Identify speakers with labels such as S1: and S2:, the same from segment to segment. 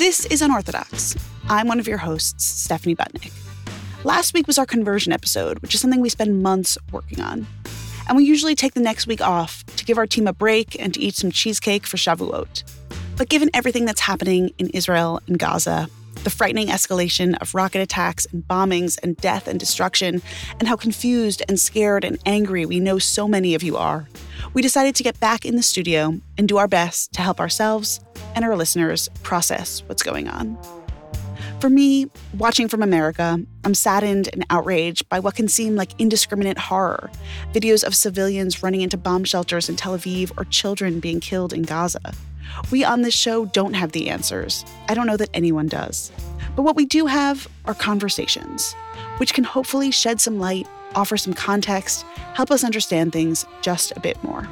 S1: This is Unorthodox. I'm one of your hosts, Stephanie Butnick. Last week was our conversion episode, which is something we spend months working on. And we usually take the next week off to give our team a break and to eat some cheesecake for Shavuot. But given everything that's happening in Israel and Gaza, the frightening escalation of rocket attacks and bombings and death and destruction, and how confused and scared and angry we know so many of you are, we decided to get back in the studio and do our best to help ourselves and our listeners process what's going on. For me, watching from America, I'm saddened and outraged by what can seem like indiscriminate horror videos of civilians running into bomb shelters in Tel Aviv or children being killed in Gaza. We on this show don't have the answers. I don't know that anyone does. But what we do have are conversations, which can hopefully shed some light, offer some context, help us understand things just a bit more.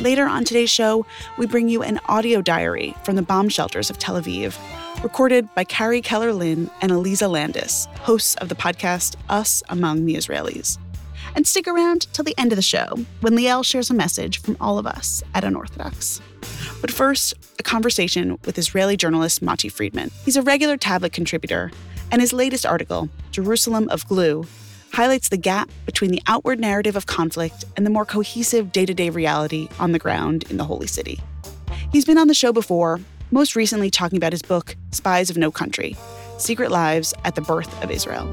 S1: Later on today's show, we bring you an audio diary from the bomb shelters of Tel Aviv, recorded by Carrie Keller Lynn and Aliza Landes, hosts of the podcast Us Among the Israelis. And stick around till the end of the show when Liel shares a message from all of us at Unorthodox. But first, a conversation with Israeli journalist Mati Friedman. He's a regular tablet contributor, and his latest article, Jerusalem of Glue, highlights the gap between the outward narrative of conflict and the more cohesive day to day reality on the ground in the Holy City. He's been on the show before, most recently talking about his book, Spies of No Country Secret Lives at the Birth of Israel.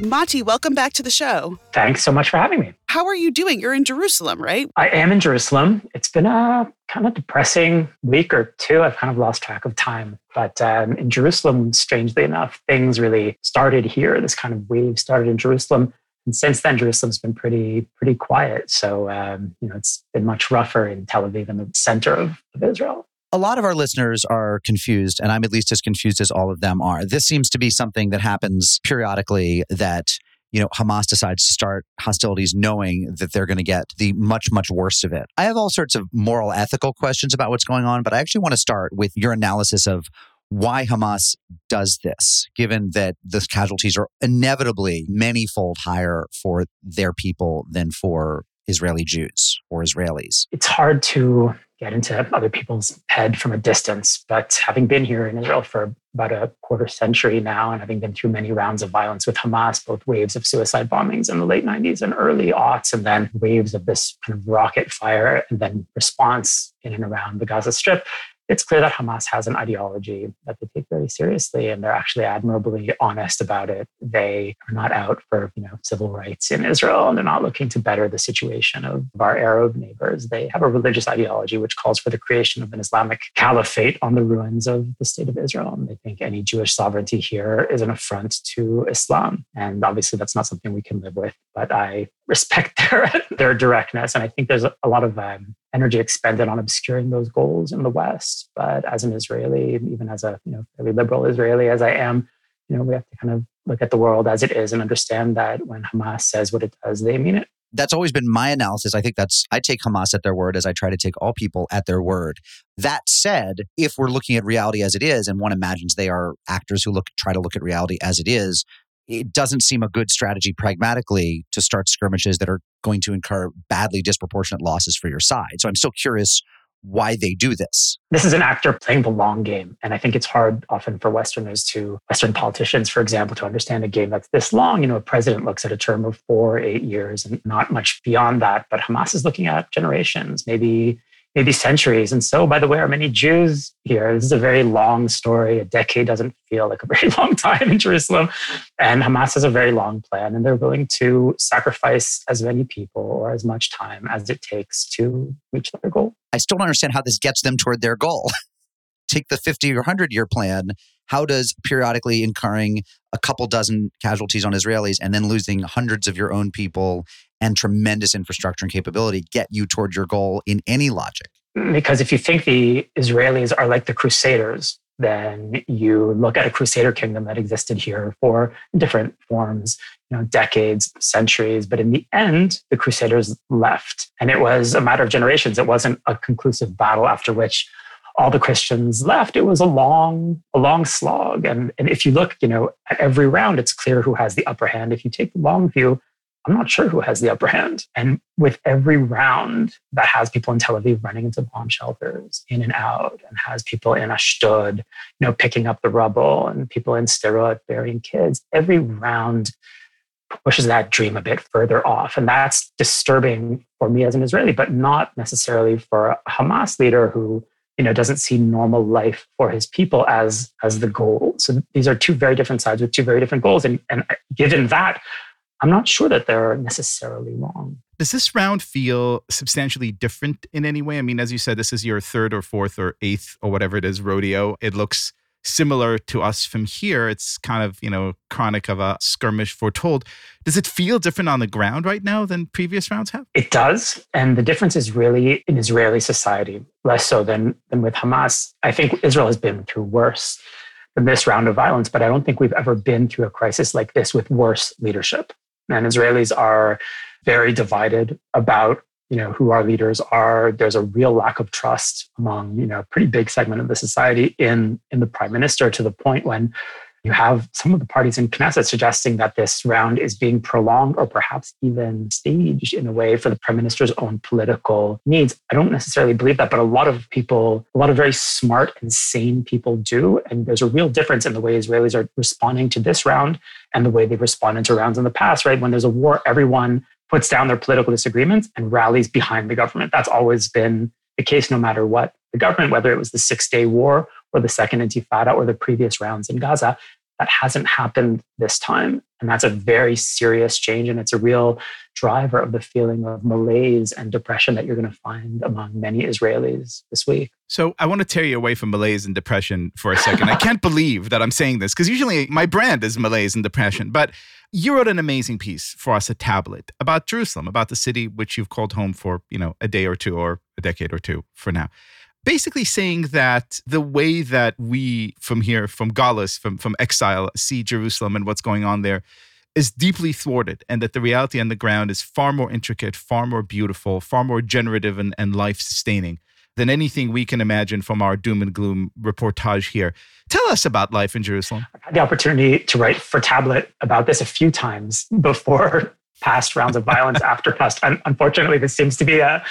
S1: Mati, welcome back to the show.
S2: Thanks so much for having me.
S1: How are you doing? You're in Jerusalem, right?
S2: I am in Jerusalem. It's been a kind of depressing week or two. I've kind of lost track of time. But um, in Jerusalem, strangely enough, things really started here. This kind of wave started in Jerusalem. And since then, Jerusalem's been pretty pretty quiet. So um, you know, it's been much rougher in Tel Aviv, in the center of, of Israel
S3: a lot of our listeners are confused, and I'm at least as confused as all of them are. This seems to be something that happens periodically that you know, Hamas decides to start hostilities knowing that they're going to get the much, much worst of it. I have all sorts of moral, ethical questions about what's going on, but I actually want to start with your analysis of why Hamas does this, given that the casualties are inevitably many-fold higher for their people than for Israeli Jews or Israelis.
S2: It's hard to get into other people's head from a distance. But having been here in Israel for about a quarter century now, and having been through many rounds of violence with Hamas, both waves of suicide bombings in the late 90s and early aughts, and then waves of this kind of rocket fire and then response in and around the Gaza Strip, it's clear that Hamas has an ideology that they take very seriously, and they're actually admirably honest about it. They are not out for you know civil rights in Israel, and they're not looking to better the situation of our Arab neighbors. They have a religious ideology which calls for the creation of an Islamic caliphate on the ruins of the state of Israel, and they think any Jewish sovereignty here is an affront to Islam. And obviously, that's not something we can live with. But I respect their their directness, and I think there's a lot of um, energy expended on obscuring those goals in the West. But as an Israeli, even as a you know fairly liberal Israeli as I am, you know we have to kind of look at the world as it is and understand that when Hamas says what it does, they mean it.
S3: That's always been my analysis. I think that's I take Hamas at their word as I try to take all people at their word. That said, if we're looking at reality as it is, and one imagines they are actors who look try to look at reality as it is, it doesn't seem a good strategy pragmatically to start skirmishes that are going to incur badly disproportionate losses for your side. So I'm still curious why they do this.
S2: This is an actor playing the long game. And I think it's hard often for Westerners to, Western politicians, for example, to understand a game that's this long. You know, a president looks at a term of four, eight years and not much beyond that. But Hamas is looking at generations, maybe maybe centuries. And so, by the way, are many Jews here. This is a very long story. A decade doesn't feel like a very long time in Jerusalem. And Hamas has a very long plan, and they're willing to sacrifice as many people or as much time as it takes to reach their goal.
S3: I still don't understand how this gets them toward their goal. Take the 50 or 100 year plan. How does periodically incurring a couple dozen casualties on Israelis and then losing hundreds of your own people and tremendous infrastructure and capability get you toward your goal in any logic?
S2: Because if you think the Israelis are like the Crusaders, then you look at a Crusader kingdom that existed here for different forms, you know, decades, centuries. But in the end, the Crusaders left. And it was a matter of generations. It wasn't a conclusive battle after which all the Christians left, it was a long, a long slog. And, and if you look, you know, at every round, it's clear who has the upper hand. If you take the long view, I'm not sure who has the upper hand. And with every round that has people in Tel Aviv running into bomb shelters, in and out, and has people in Ashdod, you know, picking up the rubble, and people in Sderot burying kids, every round pushes that dream a bit further off. And that's disturbing for me as an Israeli, but not necessarily for a Hamas leader who you know doesn't see normal life for his people as as the goal. So these are two very different sides with two very different goals. And and given that i'm not sure that they're necessarily wrong.
S4: Does this round feel substantially different in any way? I mean as you said this is your third or fourth or eighth or whatever it is rodeo. It looks similar to us from here. It's kind of, you know, chronic of a skirmish foretold. Does it feel different on the ground right now than previous rounds have?
S2: It does. And the difference is really in Israeli society, less so than, than with Hamas. I think Israel has been through worse than this round of violence, but I don't think we've ever been through a crisis like this with worse leadership. And Israelis are very divided about you know who our leaders are there's a real lack of trust among you know a pretty big segment of the society in in the prime minister to the point when you have some of the parties in Knesset suggesting that this round is being prolonged or perhaps even staged in a way for the prime minister's own political needs. I don't necessarily believe that, but a lot of people, a lot of very smart and sane people do. And there's a real difference in the way Israelis are responding to this round and the way they've responded to rounds in the past, right? When there's a war, everyone puts down their political disagreements and rallies behind the government. That's always been the case, no matter what the government, whether it was the Six Day War or the Second Intifada or the previous rounds in Gaza. That hasn't happened this time. And that's a very serious change. And it's a real driver of the feeling of malaise and depression that you're going to find among many Israelis this week.
S4: So I want to tear you away from malaise and depression for a second. I can't believe that I'm saying this because usually my brand is malaise and depression. But you wrote an amazing piece for us at Tablet about Jerusalem, about the city which you've called home for, you know, a day or two or a decade or two for now basically saying that the way that we from here, from Galus, from, from exile, see Jerusalem and what's going on there is deeply thwarted, and that the reality on the ground is far more intricate, far more beautiful, far more generative and, and life sustaining than anything we can imagine from our doom and gloom reportage here. Tell us about life in Jerusalem.
S2: I've had the opportunity to write for Tablet about this a few times before past rounds of violence after past. unfortunately, this seems to be a,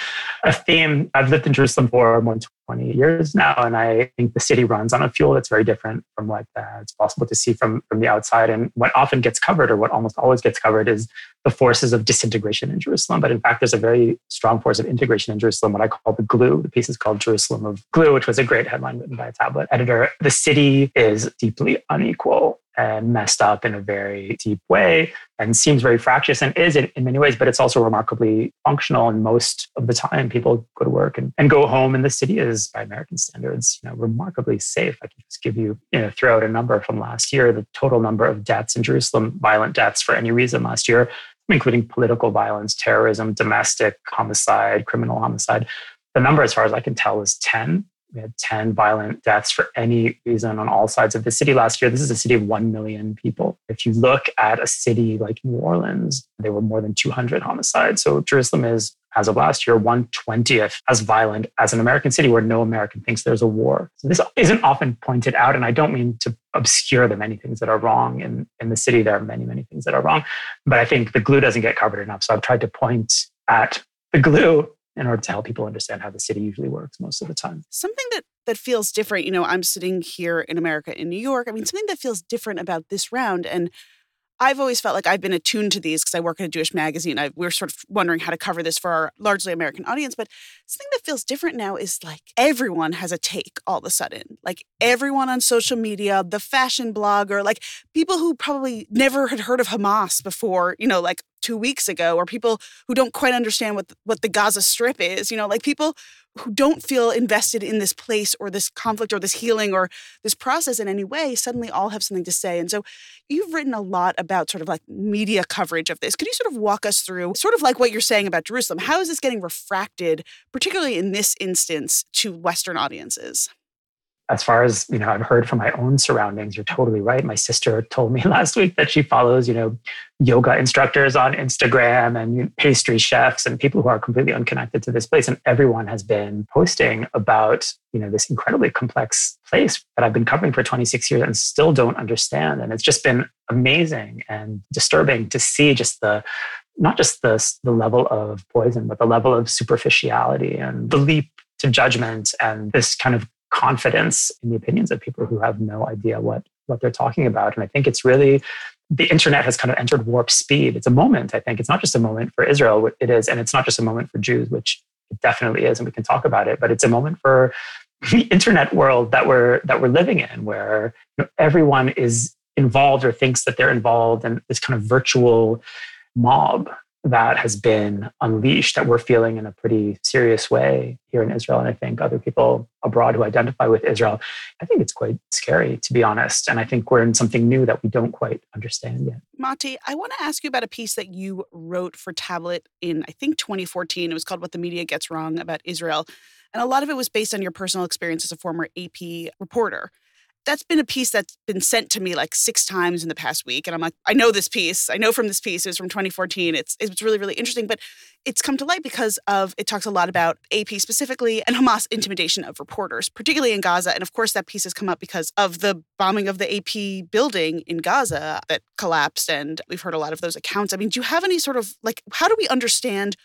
S2: a theme. I've lived in Jerusalem for more than 20 years now, and I think the city runs on a fuel that's very different from what uh, it's possible to see from, from the outside. And what often gets covered, or what almost always gets covered, is the forces of disintegration in Jerusalem. But in fact, there's a very strong force of integration in Jerusalem, what I call the glue. The piece is called Jerusalem of Glue, which was a great headline written by a tablet editor. The city is deeply unequal and messed up in a very deep way and seems very fractious and is in, in, many ways, but it's also remarkably functional. And most of the time, people go to work and, and go home, and the city is, by American standards, you know, remarkably safe. I can just give you, you know, throw out a number from last year. The total number of deaths in Jerusalem, violent deaths for any reason last year, including political violence, terrorism, domestic homicide, criminal homicide. The number, as far as I can tell, is 10 we had 10 violent deaths for any reason on all sides of the city last year. This is a city of 1 million people. If you look at a city like New Orleans, there were more than 200 homicides. So Jerusalem is, as of last year, 120th as violent as an American city where no American thinks there's a war. So this isn't often pointed out. And I don't mean to obscure the many things that are wrong in, in the city. There are many, many things that are wrong. But I think the glue doesn't get covered enough. So I've tried to point at the glue in order to help people understand how the city usually works most of the time.
S1: Something that that feels different, you know, I'm sitting here in America in New York. I mean, something that feels different about this round and I've always felt like I've been attuned to these because I work at a Jewish magazine. I, we're sort of wondering how to cover this for our largely American audience. But something that feels different now is like everyone has a take all of a sudden. Like everyone on social media, the fashion blogger, like people who probably never had heard of Hamas before, you know, like two weeks ago, or people who don't quite understand what what the Gaza Strip is. You know, like people who don't feel invested in this place or this conflict or this healing or this process in any way suddenly all have something to say. And so you've written a lot about sort of like media coverage of this. Could you sort of walk us through sort of like what you're saying about Jerusalem? How is this getting refracted, particularly in this instance, to Western audiences?
S2: As far as you know i've heard from my own surroundings you're totally right. My sister told me last week that she follows you know yoga instructors on instagram and pastry chefs and people who are completely unconnected to this place. And everyone has been posting about you know this incredibly complex place that i've been covering for 26 years and still don't understand. And it's just been amazing and disturbing to see just the not just the, the level of poison but the level of superficiality and the leap to judgment and this kind of confidence in the opinions of people who have no idea what what they're talking about. And I think it's really the internet has kind of entered warp speed. It's a moment, I think. It's not just a moment for Israel, it is, and it's not just a moment for Jews, which it definitely is, and we can talk about it, but it's a moment for the internet world that we're that we're living in, where you know, everyone is involved or thinks that they're involved in this kind of virtual mob that has been unleashed that we're feeling in a pretty serious way here in Israel. And I think other people abroad who identify with Israel, I think it's quite scary, to be honest. And I think we're in something new that we don't quite understand yet.
S1: Mati, I want to ask you about a piece that you wrote for Tablet in, I think, 2014. It was called What the Media Gets Wrong About Israel. And a lot of it was based on your personal experience as a former AP reporter that's been a piece that's been sent to me like six times in the past week and i'm like i know this piece. I know from this piece. It was from 2014 it's it's really really interesting. But it's come to light because of it talks a lot about ap specifically and hamas intimidation of reporters particularly in gaza. And of course that piece has come up because of the bombing of the ap building in gaza that collapsed and we've heard a lot of those accounts. I mean do you have any sort of like how do we understand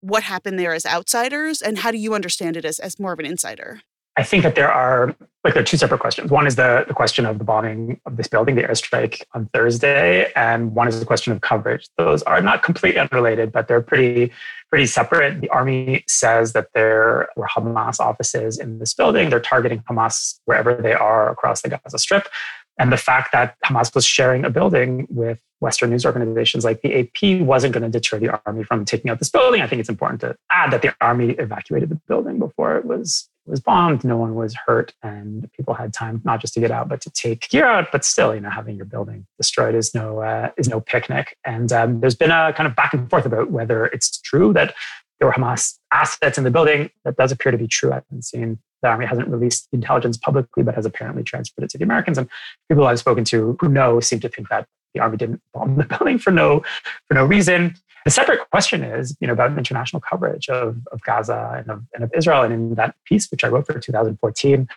S1: what happened there as outsiders and how do you understand it as, as more of an insider
S2: I think that there are like there are two separate questions. One is the, the question of the bombing of this building, the airstrike on Thursday, and one is the question of coverage. Those are not completely unrelated, but they're pretty pretty separate. The army says that there were Hamas offices in this building. They're targeting Hamas wherever they are across the Gaza Strip. And the fact that Hamas was sharing a building with Western news organizations like the AP wasn't going to deter the army from taking out this building. I think it's important to add that the army evacuated the building before it was was bombed. No one was hurt, and people had time not just to get out, but to take gear out. But still, you know, having your building destroyed is no uh, is no picnic. And um, there's been a kind of back and forth about whether it's true that there were Hamas assets in the building. That does appear to be true. I haven't seen the army hasn't released intelligence publicly, but has apparently transferred it to the Americans. And people I've spoken to who know seem to think that the army didn't bomb the building for no for no reason. The separate question is, you know, about international coverage of, of Gaza and of, and of Israel. And in that piece, which I wrote for 2014,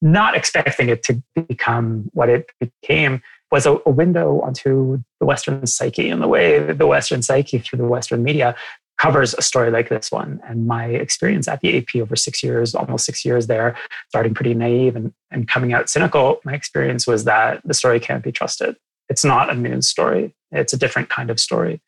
S2: not expecting it to become what it became, was a, a window onto the Western psyche and the way the Western psyche through the Western media covers a story like this one. And my experience at the AP over six years, almost six years there, starting pretty naive and, and coming out cynical, my experience was that the story can't be trusted. It's not a news story, it's a different kind of story.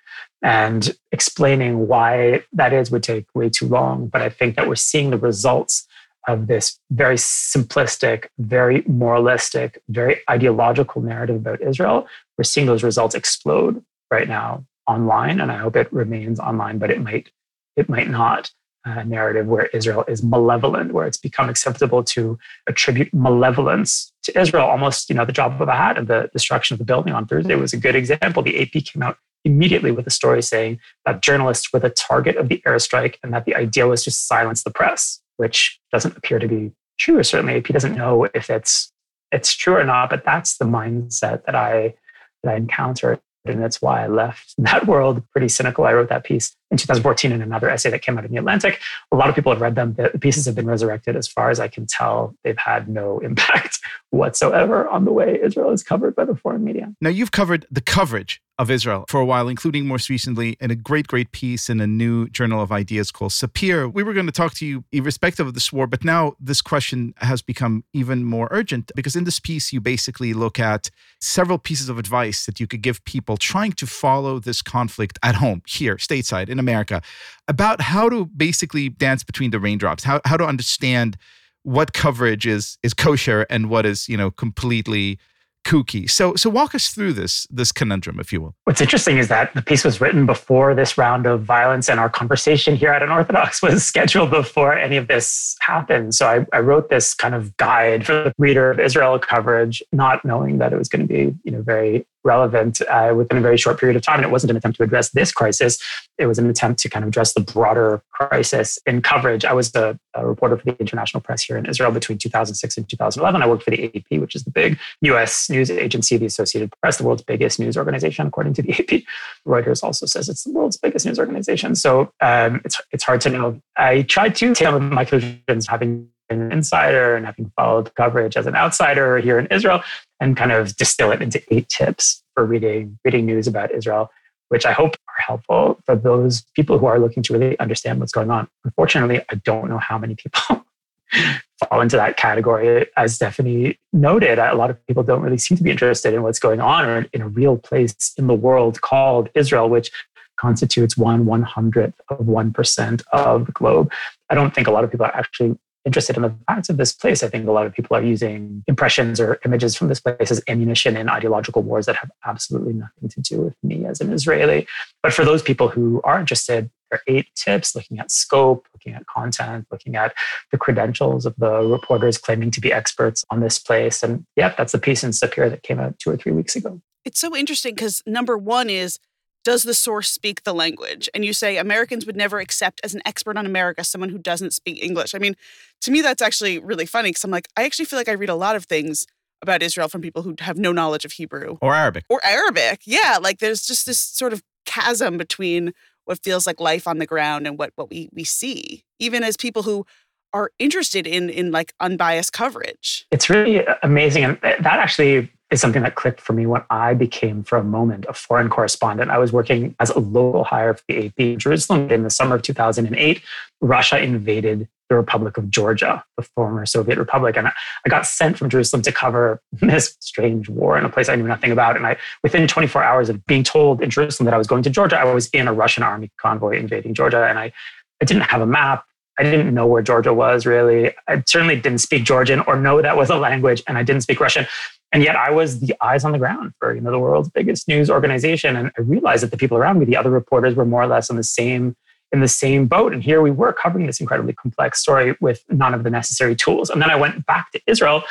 S2: And explaining why that is would take way too long. But I think that we're seeing the results of this very simplistic, very moralistic, very ideological narrative about Israel. We're seeing those results explode right now online, and I hope it remains online, but it might it might not. Uh, narrative where Israel is malevolent, where it's become acceptable to attribute malevolence to Israel, almost you know the drop of a hat. And the destruction of the building on Thursday was a good example. The AP came out immediately with a story saying that journalists were the target of the airstrike and that the idea was to silence the press, which doesn't appear to be true. Certainly AP doesn't know if it's it's true or not. But that's the mindset that I that I encountered and that's why I left that world pretty cynical. I wrote that piece in 2014 in another essay that came out in the Atlantic. A lot of people have read them. The pieces have been resurrected. As far as I can tell, they've had no impact whatsoever on the way Israel is covered by the foreign media.
S4: Now, you've covered the coverage of Israel for a while, including most recently in a great, great piece in a new journal of ideas called Sapir. We were going to talk to you irrespective of this war, but now this question has become even more urgent because in this piece, you basically look at several pieces of advice that you could give people trying to follow this conflict at home, here, stateside, in America, about how to basically dance between the raindrops, how, how to understand what coverage is is kosher and what is you know completely kooky. So so walk us through this this conundrum, if you will.
S2: What's interesting is that the piece was written before this round of violence, and our conversation here at Unorthodox was scheduled before any of this happened. So I, I wrote this kind of guide for the reader of Israel coverage, not knowing that it was going to be you know very relevant uh, within a very short period of time. And it wasn't an attempt to address this crisis, it was an attempt to kind of address the broader crisis in coverage. I was a, a reporter for the international press here in Israel between 2006 and 2011. I worked for the AP, which is the big US news agency, the Associated Press, the world's biggest news organization, according to the AP. Reuters also says it's the world's biggest news organization. So um, it's, it's hard to know. I tried to take some of my conclusions having an insider and having followed coverage as an outsider here in Israel and kind of distill it into eight tips for reading reading news about Israel, which I hope are helpful for those people who are looking to really understand what's going on. Unfortunately, I don't know how many people fall into that category. As Stephanie noted, a lot of people don't really seem to be interested in what's going on or in a real place in the world called Israel, which constitutes one one hundredth of one percent of the globe. I don't think a lot of people are actually interested in the facts of this place. I think a lot of people are using impressions or images from this place as ammunition in ideological wars that have absolutely nothing to do with me as an Israeli. But for those people who are interested, there are eight tips looking at scope, looking at content, looking at the credentials of the reporters claiming to be experts on this place. And yeah, that's the piece in Sapir that came out two or three weeks ago.
S1: It's so interesting because number one is does the source speak the language? And you say Americans would never accept as an expert on America someone who doesn't speak English. I mean, to me, that's actually really funny because I'm like, I actually feel like I read a lot of things about Israel from people who have no knowledge of Hebrew
S4: or Arabic.
S1: Or Arabic. Yeah. Like there's just this sort of chasm between what feels like life on the ground and what, what we, we see, even as people who are interested in in like unbiased coverage.
S2: It's really uh, amazing. And uh, that actually is something that clicked for me when I became, for a moment, a foreign correspondent. I was working as a local hire for the AP in Jerusalem in the summer of 2008. Russia invaded the Republic of Georgia, the former Soviet Republic. And I got sent from Jerusalem to cover this strange war in a place I knew nothing about. And I, within 24 hours of being told in Jerusalem that I was going to Georgia, I was in a Russian army convoy invading Georgia. And I, I didn't have a map. I didn't know where Georgia was really. I certainly didn't speak Georgian or know that was a language, and I didn't speak Russian. And yet I was the eyes on the ground for you know the world's biggest news organization. And I realized that the people around me, the other reporters, were more or less on the same in the same boat. And here we were covering this incredibly complex story with none of the necessary tools. And then I went back to Israel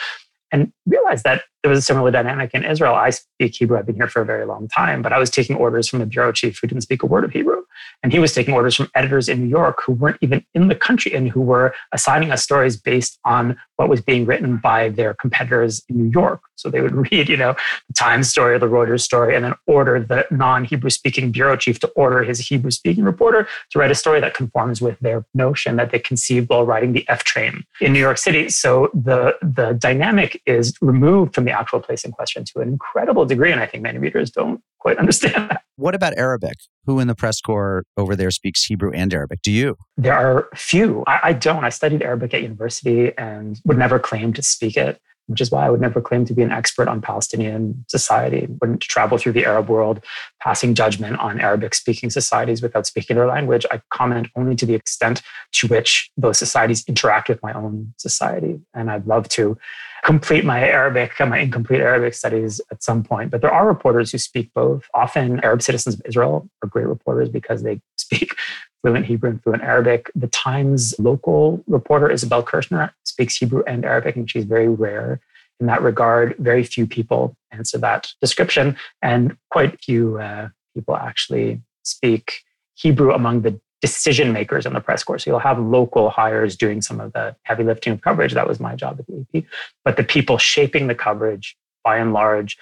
S2: and realized that there was a similar dynamic in Israel. I speak Hebrew. I've been here for a very long time, but I was taking orders from the bureau chief who didn't speak a word of Hebrew. And he was taking orders from editors in New York who weren't even in the country and who were assigning us stories based on what was being written by their competitors in New York. So they would read, you know, the Times story or the Reuters story and then order the non Hebrew speaking bureau chief to order his Hebrew speaking reporter to write a story that conforms with their notion that they conceived while riding the F train in New York City. So the, the dynamic is removed from the actual place in question to an incredible degree. And I think many readers don't quite understand that.
S3: What about Arabic? Who in the press corps over there speaks Hebrew and Arabic? Do you?
S2: There are few. I, I don't. I studied Arabic at university and would never claim to speak it which is why I would never claim to be an expert on Palestinian society. Wouldn't travel through the Arab world passing judgment on Arabic speaking societies without speaking their language. I comment only to the extent to which those societies interact with my own society. And I'd love to complete my Arabic, and my incomplete Arabic studies at some point. But there are reporters who speak both. Often Arab citizens of Israel are great reporters because they speak fluent Hebrew and fluent Arabic. The Times local reporter, Isabel Kershner, speaks Hebrew and Arabic, and she's very rare in that regard. Very few people answer that description, and quite few uh, people actually speak Hebrew among the decision makers in the press corps. So you'll have local hires doing some of the heavy lifting of coverage. That was my job at the AP. But the people shaping the coverage, by and large,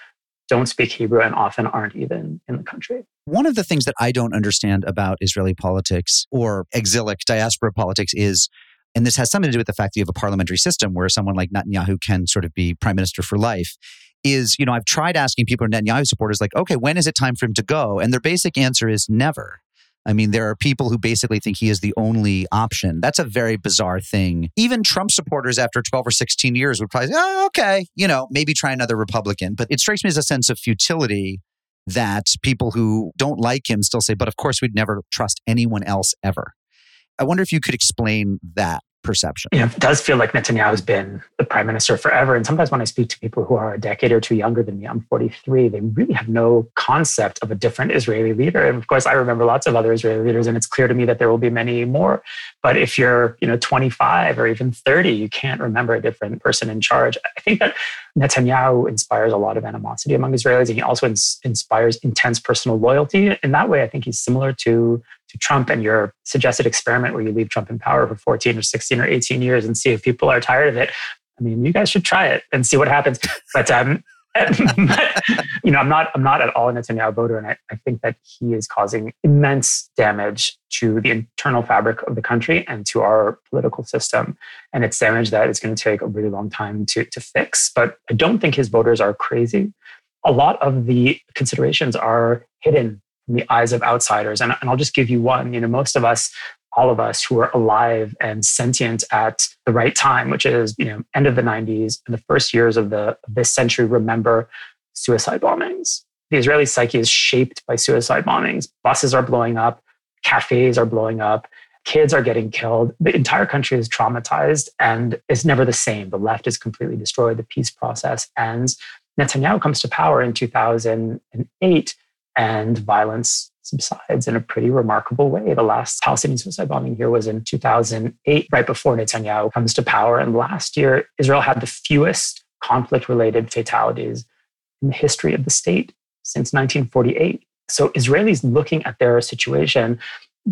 S2: don't speak Hebrew and often aren't even in the country.
S3: One of the things that I don't understand about Israeli politics or exilic diaspora politics is and this has something to do with the fact that you have a parliamentary system where someone like Netanyahu can sort of be prime minister for life. Is, you know, I've tried asking people who are Netanyahu supporters, like, okay, when is it time for him to go? And their basic answer is never. I mean, there are people who basically think he is the only option. That's a very bizarre thing. Even Trump supporters after 12 or 16 years would probably say, oh, okay, you know, maybe try another Republican. But it strikes me as a sense of futility that people who don't like him still say, but of course, we'd never trust anyone else ever. I wonder if you could explain that perception.
S2: You know, it does feel like Netanyahu has been the prime minister forever. And sometimes when I speak to people who are a decade or two younger than me, I'm 43, they really have no concept of a different Israeli leader. And of course, I remember lots of other Israeli leaders, and it's clear to me that there will be many more. But if you're, you know, 25 or even 30, you can't remember a different person in charge. I think that Netanyahu inspires a lot of animosity among Israelis, and he also ins- inspires intense personal loyalty. In that way, I think he's similar to to Trump and your suggested experiment where you leave Trump in power for 14 or 16 or 18 years and see if people are tired of it. I mean, you guys should try it and see what happens. But um, you know, I'm not I'm not at all a Netanyahu voter, and I, I think that he is causing immense damage to the internal fabric of the country and to our political system. And it's damage that is going to take a really long time to, to fix. But I don't think his voters are crazy. A lot of the considerations are hidden in the eyes of outsiders. And, and I'll just give you one. You know, most of us all of us who are alive and sentient at the right time, which is you know end of the 90s and the first years of the of this century, remember suicide bombings. The Israeli psyche is shaped by suicide bombings. Buses are blowing up, cafes are blowing up, kids are getting killed. The entire country is traumatized and it's never the same. The left is completely destroyed. The peace process ends. Netanyahu comes to power in 2008 and violence subsides in a pretty remarkable way. The last Palestinian suicide bombing here was in 2008, right before Netanyahu comes to power. And last year, Israel had the fewest conflict related fatalities in the history of the state since 1948. So Israelis looking at their situation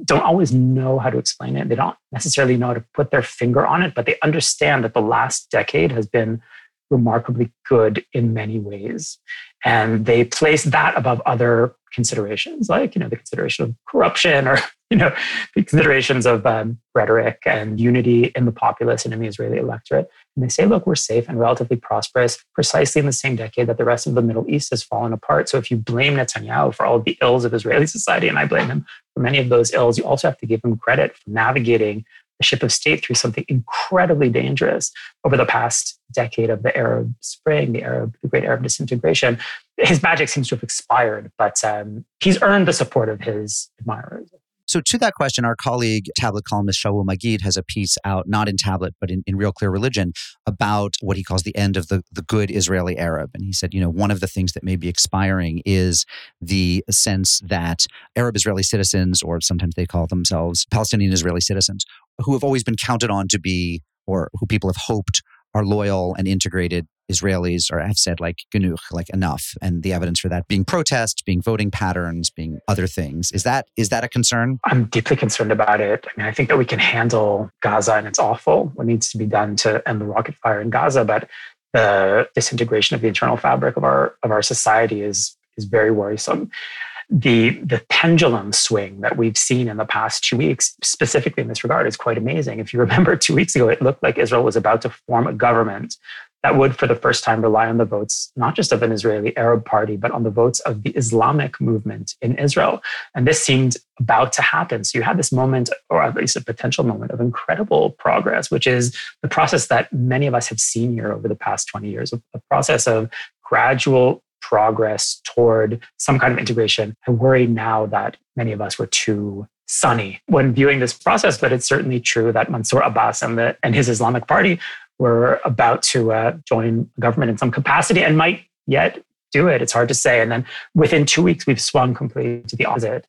S2: don't always know how to explain it. They don't necessarily know how to put their finger on it, but they understand that the last decade has been remarkably good in many ways. And they place that above other considerations, like, you know, the consideration of corruption or, you know, the considerations of um, rhetoric and unity in the populace and in the Israeli electorate. And they say, look, we're safe and relatively prosperous precisely in the same decade that the rest of the Middle East has fallen apart. So if you blame Netanyahu for all of the ills of Israeli society, and I blame him for many of those ills, you also have to give him credit for navigating the ship of state through something incredibly dangerous over the past decade of the Arab Spring, the Arab, the Great Arab Disintegration. His magic seems to have expired, but um, he's earned the support of his admirers.
S3: So, to that question, our colleague, tablet columnist Shaul Magid, has a piece out, not in tablet, but in, in Real Clear Religion, about what he calls the end of the, the good Israeli Arab. And he said, you know, one of the things that may be expiring is the sense that Arab Israeli citizens, or sometimes they call themselves Palestinian Israeli citizens, who have always been counted on to be, or who people have hoped are loyal and integrated Israelis or have said like genuch, like enough, and the evidence for that being protests, being voting patterns, being other things. Is that is that a concern?
S2: I'm deeply concerned about it. I mean, I think that we can handle Gaza and it's awful what needs to be done to end the rocket fire in Gaza, but the disintegration of the internal fabric of our of our society is is very worrisome the the pendulum swing that we've seen in the past two weeks, specifically in this regard, is quite amazing. If you remember two weeks ago, it looked like Israel was about to form a government that would, for the first time, rely on the votes not just of an Israeli Arab party, but on the votes of the Islamic movement in Israel. And this seemed about to happen. So you had this moment, or at least a potential moment, of incredible progress, which is the process that many of us have seen here over the past 20 years, a process of gradual progress toward some kind of integration. I worry now that many of us were too sunny when viewing this process, but it's certainly true that Mansour Abbas and, the, and his Islamic Party were about to uh, join government in some capacity and might yet do it. It's hard to say. And then within two weeks, we've swung completely to the opposite.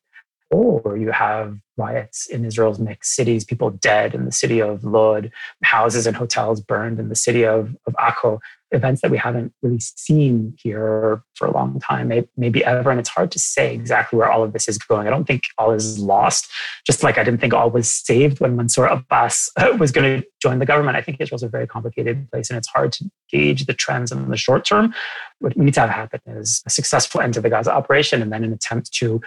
S2: Or you have riots in Israel's mixed cities, people dead in the city of Lod, houses and hotels burned in the city of, of Akko events that we haven't really seen here for a long time, maybe ever. And it's hard to say exactly where all of this is going. I don't think all is lost, just like I didn't think all was saved when Mansour Abbas uh, was going to join the government. I think Israel's a very complicated place and it's hard to gauge the trends in the short term. What needs to happen is a successful end to the Gaza operation and then an attempt to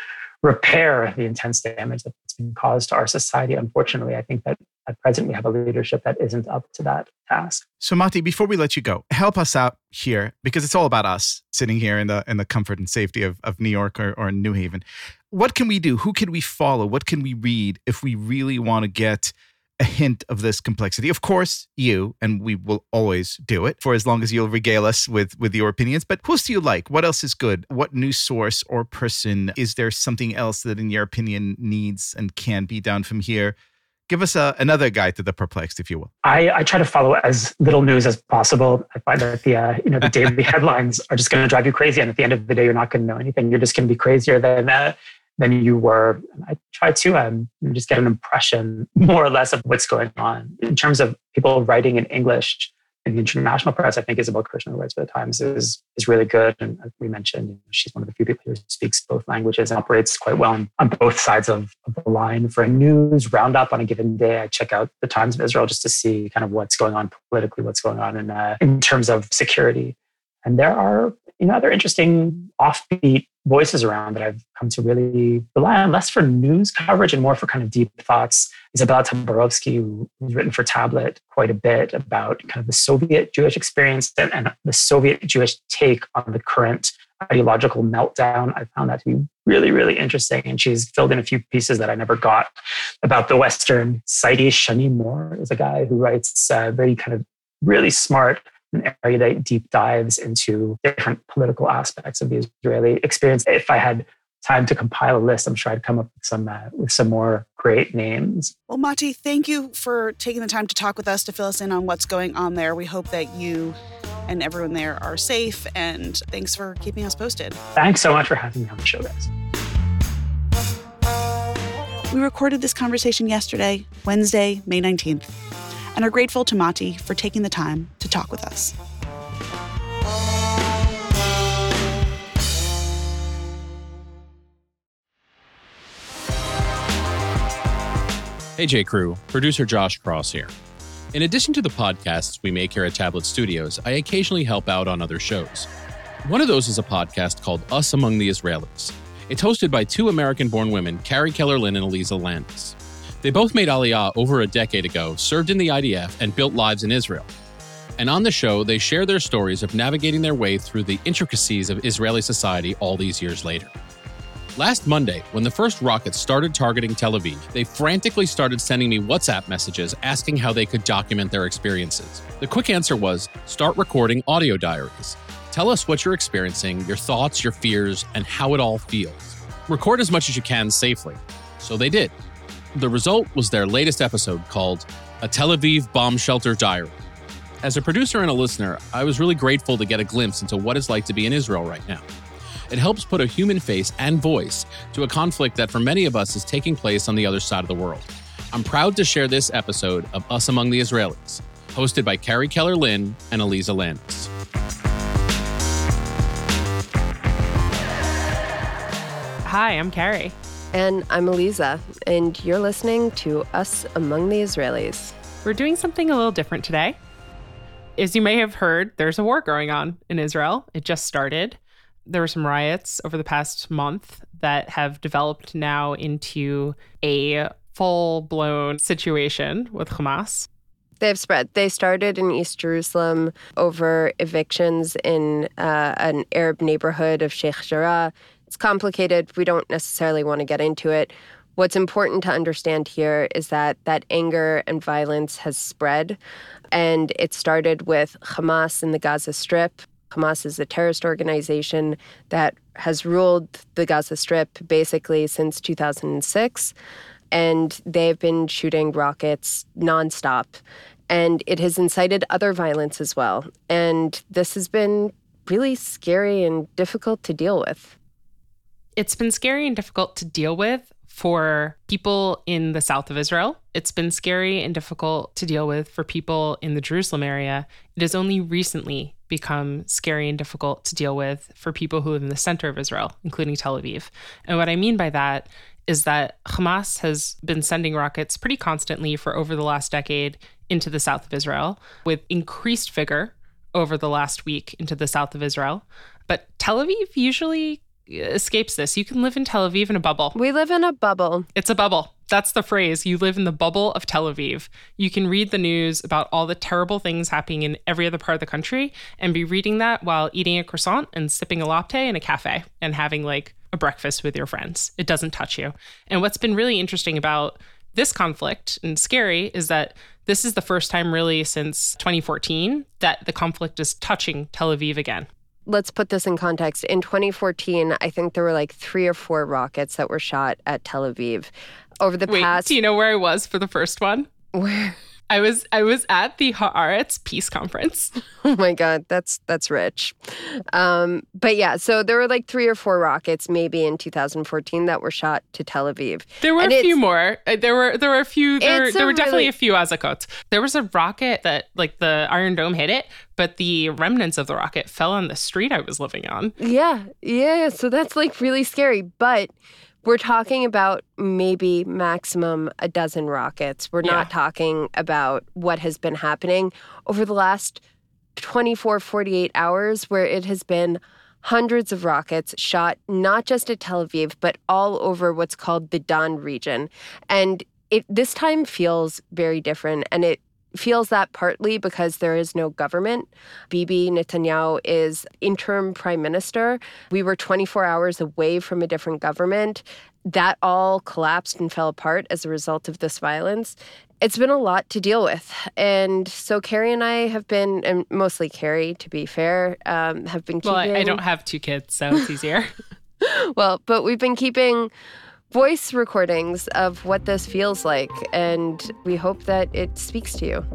S2: repair the intense damage that's been caused to our society. Unfortunately, I think that at present we have a leadership that isn't up to that task.
S4: So Mati, before we let you go, help us out here because it's all about us sitting here in the in the comfort and safety of, of New York or, or New Haven. What can we do? Who can we follow? What can we read if we really want to get a hint of this complexity. Of course, you, and we will always do it for as long as you'll regale us with, with your opinions. But who do you like? What else is good? What news source or person? Is there something else that, in your opinion, needs and can be done from here Give us a, another guide to the perplexed, if you will.
S2: I, I try to follow as little news as possible. I find that the uh, you know the daily headlines are just going to drive you crazy, and at the end of the day, you're not going to know anything. You're just going to be crazier than uh, than you were. I try to um, just get an impression, more or less, of what's going on in terms of people writing in English in the international press, I think Isabel Kershner writes for the Times is is really good. And we mentioned, she's one of the few people who speaks both languages and operates quite well on, on both sides of, of, the line. For a news roundup on a given day, I check out the Times of Israel just to see kind of what's going on politically, what's going on in uh, in terms of security. And there are you know other interesting offbeat voices around that I've come to really rely on less for news coverage and more for kind of deep thoughts. Isabella Tabarovsky, who's written for Tablet quite a bit about kind of the Soviet Jewish experience and, and the Soviet Jewish take on the current ideological meltdown. I found that to be really, really interesting. And she's filled in a few pieces that I never got about the Western. Saidi Shani Moore is a guy who writes uh, very kind of really smart an area that deep dives into different political aspects of the Israeli experience. If I had time to compile a list, I'm sure I'd come up with some uh, with some more great names.
S1: Well, Mati, thank you for taking the time to talk with us to fill us in on what's going on there. We hope that you and everyone there are safe, and thanks for keeping us posted.
S2: Thanks so much for having me on the show, guys.
S1: We recorded this conversation yesterday, Wednesday, May 19th and are grateful to Mati for taking the time to talk with us.
S5: Hey, J. Crew, producer Josh Kross here. In addition to the podcasts we make here at Tablet Studios, I occasionally help out on other shows. One of those is a podcast called Us Among the Israelis. It's hosted by two American born women, Carrie Keller Lynn and Aliza Landes. They both made Aliyah over a decade ago, served in the IDF, and built lives in Israel. And on the show, they share their stories of navigating their way through the intricacies of Israeli society all these years later. Last Monday, when the first rockets started targeting Tel Aviv, they frantically started sending me WhatsApp messages asking how they could document their experiences. The quick answer was start recording audio diaries. Tell us what you're experiencing, your thoughts, your fears, and how it all feels. Record as much as you can safely. So they did. The result was their latest episode called A Tel Aviv Bomb Shelter Diary. As a producer and a listener, I was really grateful to get a glimpse into what it's like to be in Israel right now. It helps put a human face and voice to a conflict that for many of us is taking place on the other side of the world. I'm proud to share this episode of Us Among the Israelis, hosted by Carrie Keller Lynn and Aliza Landes.
S6: Hi, I'm Carrie.
S7: And I'm Aliza, and you're listening to Us Among the Israelis.
S6: We're doing something a little different today. As you may have heard, there's a war going on in Israel. It just started. There were some riots over the past month that have developed now into a full blown situation with Hamas.
S7: They've spread. They started in East Jerusalem over evictions in uh, an Arab neighborhood of Sheikh Jarrah it's complicated. We don't necessarily want to get into it. What's important to understand here is that that anger and violence has spread, and it started with Hamas in the Gaza Strip. Hamas is a terrorist organization that has ruled the Gaza Strip basically since 2006, and they've been shooting rockets nonstop. And it has incited other violence as well. And this has been really scary and difficult to deal with
S6: it's been scary and difficult to deal with for people in the south of Israel. It's been scary and difficult to deal with for people in the Jerusalem area. It has only recently become scary and difficult to deal with for people who live in the center of Israel, including Tel Aviv. And what I mean by that is that Hamas has been sending rockets pretty constantly for over the last decade into the south of Israel with increased vigor over the last week into the south of Israel. But Tel Aviv usually escapes this. You can live in Tel Aviv in a bubble.
S7: We live in a bubble.
S6: It's a bubble. That's the phrase. You live in the bubble of Tel Aviv. You can read the news about all the terrible things happening in every other part of the country and be reading that while eating a croissant and sipping a latte in a cafe and having like a breakfast with your friends. It doesn't touch you. And what's been really interesting about this conflict and scary is that this is the first time really since 2014 that the conflict is touching Tel Aviv again
S7: let's put this in context. In 2014, I think there were like three or four rockets that were shot at Tel Aviv. over the
S8: Wait,
S7: past.
S8: do you know where I was for the first one?
S7: Where?
S8: I was I was at the Haaretz Peace Conference.
S7: Oh my god, that's that's rich. Um, but yeah, so there were like three or four rockets, maybe in 2014, that were shot to Tel Aviv.
S8: There were
S7: And
S8: a few more. Uh, There were there were a few. There,
S7: It's
S8: there were definitely
S7: really-
S8: a few Azakot. There was a rocket that like the Iron Dome hit it, but the remnants of the rocket fell on the street I was living on.
S7: Yeah, yeah. So that's like really scary. But we're talking about maybe maximum a dozen rockets. We're
S8: Yeah.
S7: not talking about what has been happening over the last 24, 48 hours, where it has been hundreds of rockets shot not just at Tel Aviv, but all over what's called the Dan region. And it this time feels very different. And it feels that partly because there is no government. Bibi Netanyahu is interim prime minister. We were 24 hours away from a different government. That all collapsed and fell apart as a result of this violence. It's been a lot to deal with. And so Carrie and I have been, and mostly Carrie, to be fair, um, have been keeping.
S8: Well, I, I don't have two kids, so it's easier.
S7: Well, but we've been keeping voice recordings of what this feels like. And we hope that it speaks to you.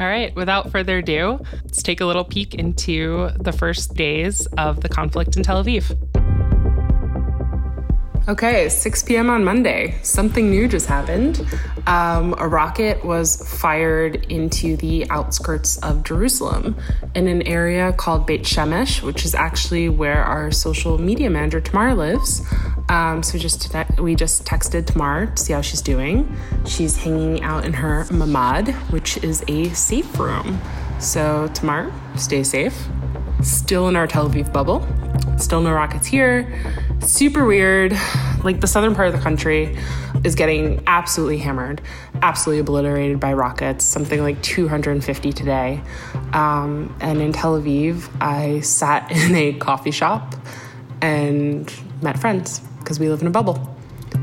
S8: All right, without further ado, let's take a little peek into the first days of the conflict in Tel Aviv.
S6: Okay, 6 p.m. on Monday. Something new just happened. Um, a rocket was fired into the outskirts of Jerusalem in an area called Beit Shemesh, which is actually where our social media manager Tamar lives. Um, so just we just texted Tamar to see how she's doing. She's hanging out in her mamad, which is a safe room. So Tamar, stay safe. Still in our Tel Aviv bubble. Still no rockets here. Super weird. Like the southern part of the country is getting absolutely hammered, absolutely obliterated by rockets, something like 250 today. Um, and in Tel Aviv, I sat in a coffee shop and met friends because we live in a bubble.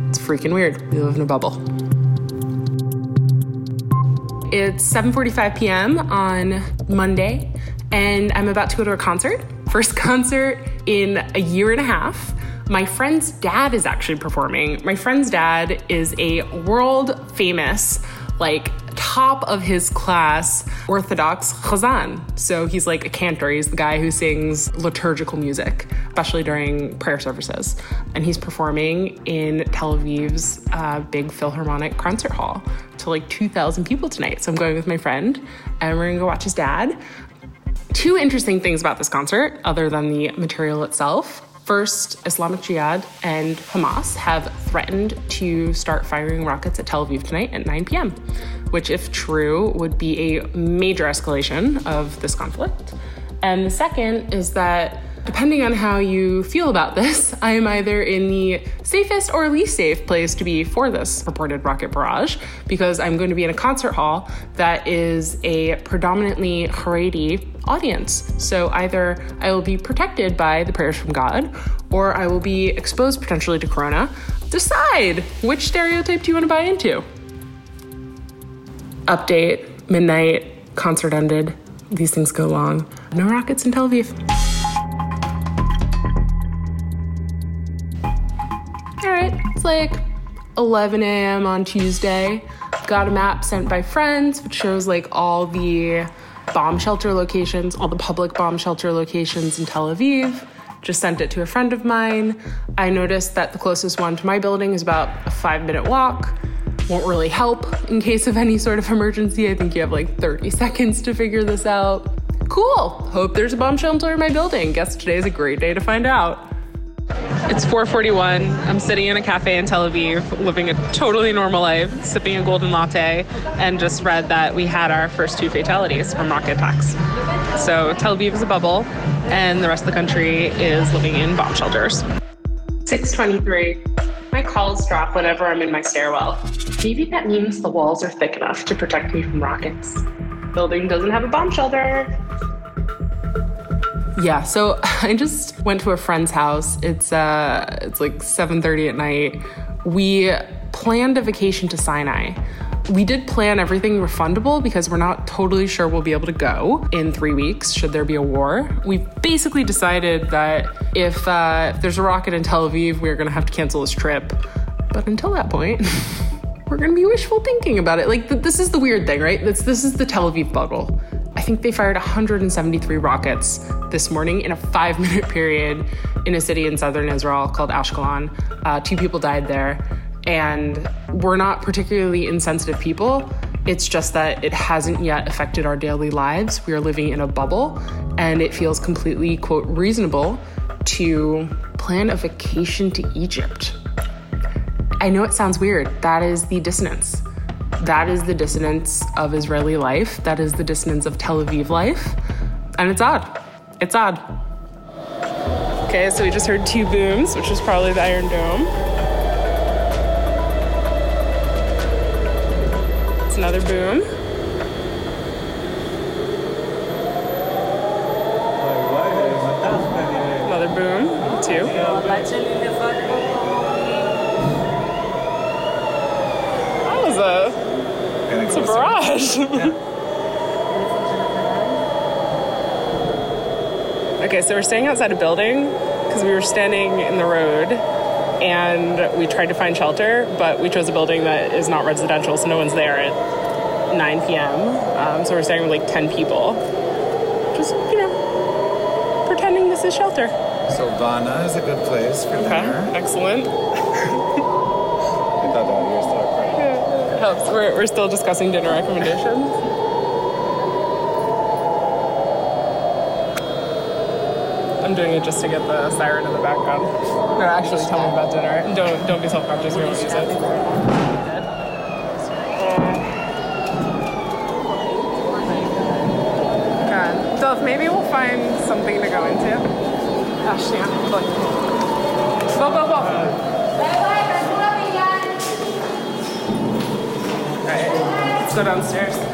S6: It's freaking weird. We live in a bubble. It's 7:45 p.m. on Monday, and I'm about to go to a concert. First concert in a year and a half. My friend's dad is actually performing. My friend's dad is a world famous, like top of his class Orthodox chazan. So he's like a cantor. He's the guy who sings liturgical music, especially during prayer services. And he's performing in Tel Aviv's uh, big Philharmonic concert hall to like 2,000 people tonight. So I'm going with my friend, and we're gonna go watch his dad. Two interesting things about this concert, other than the material itself. First, Islamic Jihad and Hamas have threatened to start firing rockets at Tel Aviv tonight at 9 p.m., which, if true, would be a major escalation of this conflict. And the second is that depending on how you feel about this, I am either in the safest or least safe place to be for this purported rocket barrage because I'm going to be in a concert hall that is a predominantly Haredi audience. So either I will be protected by the prayers from God or I will be exposed potentially to corona. Decide which stereotype do you want to buy into? Update, midnight, concert ended. These things go long. No rockets in Tel Aviv. It's like 11 a.m. on Tuesday. Got a map sent by friends, which shows like all the bomb shelter locations, all the public bomb shelter locations in Tel Aviv. Just sent it to a friend of mine. I noticed that the closest one to my building is about a five minute walk. Won't really help in case of any sort of emergency. I think you have like 30 seconds to figure this out. Cool. Hope there's a bomb shelter in my building. Guess today's a great day to find out.
S8: It's 4:41. I'm sitting in a cafe in Tel Aviv, living a totally normal life, sipping a golden latte, and just read that we had our first two fatalities from rocket attacks. So Tel Aviv is a bubble, and the rest of the country is living in bomb shelters.
S6: 623. My calls drop whenever I'm in my stairwell. Maybe that means the walls are thick enough to protect me from rockets. Building doesn't have a bomb shelter. Yeah, so I just went to a friend's house. It's uh it's like 7:30 at night. We planned a vacation to Sinai. We did plan everything refundable because we're not totally sure we'll be able to go in three weeks should there be a war. We've basically decided that if, uh, if there's a rocket in Tel Aviv, we're going to have to cancel this trip. But until that point, we're going to be wishful thinking about it. Like, th- this is the weird thing, right? This, this is the Tel Aviv bubble. I think they fired 173 rockets this morning in a five minute period in a city in southern Israel called Ashkelon. Uh, two people died there. And we're not particularly insensitive people. It's just that it hasn't yet affected our daily lives. We are living in a bubble, and it feels completely, quote, reasonable to plan a vacation to Egypt. I know it sounds weird. That is the dissonance. That is the dissonance of Israeli life. That is the dissonance of Tel Aviv life. And it's odd. It's odd. Okay, so we just heard two booms, which is probably the Iron Dome. It's another boom. Another boom, two. That was a, it's a barrage. okay, so we're staying outside a building because we were standing in the road and we tried to find shelter, but we chose a building that is not residential, so no one's there at 9 p.m. Um, so we're staying with like 10 people. Just, you know, pretending this is shelter.
S9: So Vana is a good place for
S6: Okay,
S9: dinner.
S6: excellent.
S9: I thought that you were still
S6: We're, we're still discussing dinner recommendations. I'm doing it just to get the siren in the background. No, actually, tell me about dinner. And Don't don't be self-conscious. We won't use it. So maybe we'll find something to go into. Gosh, yeah. Go downstairs.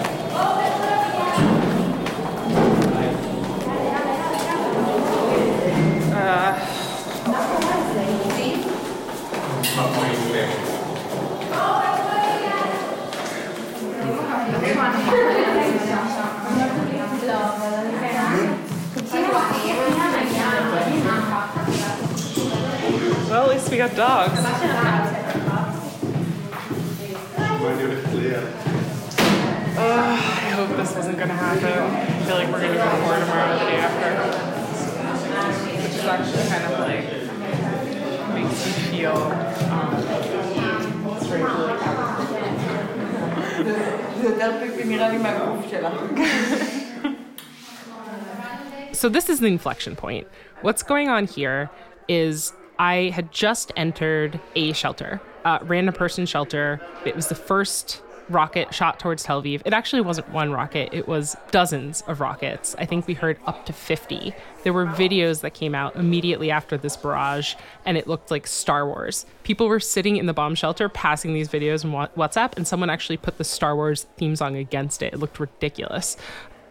S6: So this is the inflection point. What's going on here is I had just entered a shelter, a random person shelter. It was the first rocket shot towards Tel Aviv. It actually wasn't one rocket, it was dozens of rockets. I think we heard up to 50. There were videos that came out immediately after this barrage, and it looked like Star Wars. People were sitting in the bomb shelter passing these videos on WhatsApp, and someone actually put the Star Wars theme song against it. It looked ridiculous.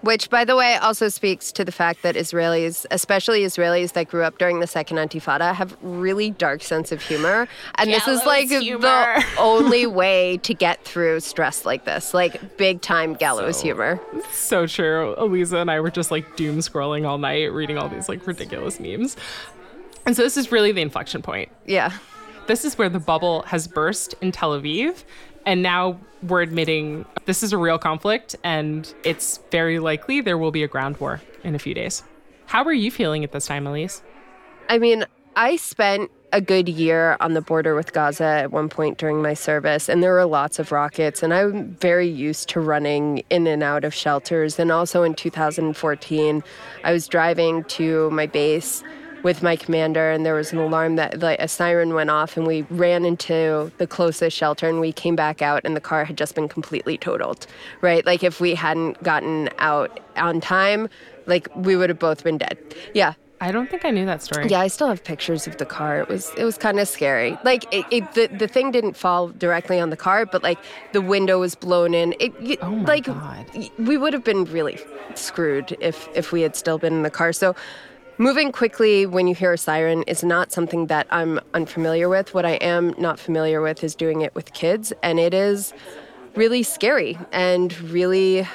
S7: Which, by the way, also speaks to the fact that Israelis, especially Israelis that grew up during the Second Intifada, have really dark sense of humor. And this is like
S8: humor.
S7: the only way to get through stress like this, like big time gallows humor.
S8: So true. Aliza and I were just like doom scrolling all night, reading all these like ridiculous memes. And so this is really the inflection point.
S7: Yeah.
S8: This is where the bubble has burst in Tel Aviv. And now we're admitting this is a real conflict, and it's very likely there will be a ground war in a few days. How are you feeling at this time, Aliza?
S7: I mean, I spent a good year on the border with Gaza at one point during my service, and there were lots of rockets, and I'm very used to running in and out of shelters. And also in 2014, I was driving to my base with my commander, and there was an alarm that like a siren went off, and we ran into the closest shelter, and we came back out, and the car had just been completely totaled, right? Like if we hadn't gotten out on time, like we would have both been dead. Yeah,
S8: I don't think I knew that story.
S7: yeah, I still have pictures of the car. It was it was kind of scary. Like it, it, the the thing didn't fall directly on the car, but like the window was blown in. It y-
S8: Oh my
S7: like
S8: God.
S7: y- we would have been really screwed if if we had still been in the car. So moving quickly when you hear a siren is not something that I'm unfamiliar with. What I am not familiar with is doing it with kids, and it is really scary and really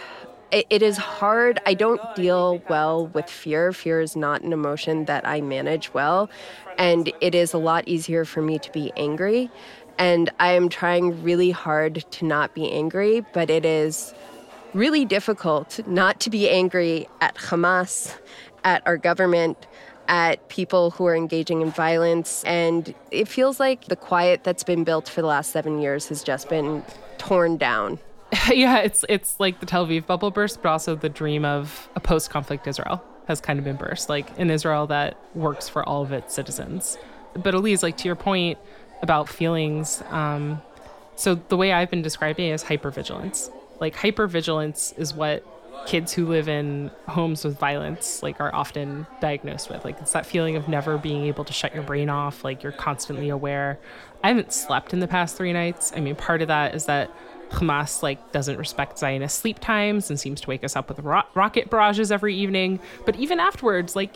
S7: it, is hard. I don't deal well with fear. Fear is not an emotion that I manage well. And it is a lot easier for me to be angry. And I am trying really hard to not be angry, but it is really difficult not to be angry at Hamas, at our government, at people who are engaging in violence. And it feels like the quiet that's been built for the last seven years has just been torn down.
S8: yeah, it's it's like the Tel Aviv bubble burst, but also the dream of a post-conflict Israel has kind of been burst, like an Israel that works for all of its citizens. But Aliza, like to your point about feelings, um, so the way I've been describing it is hypervigilance. Like hypervigilance is what kids who live in homes with violence like are often diagnosed with. Like it's that feeling of never being able to shut your brain off like you're constantly aware. I haven't slept in the past three nights. I mean part of that is that Hamas like doesn't respect Zionist sleep times and seems to wake us up with ro- rocket barrages every evening. But even afterwards, like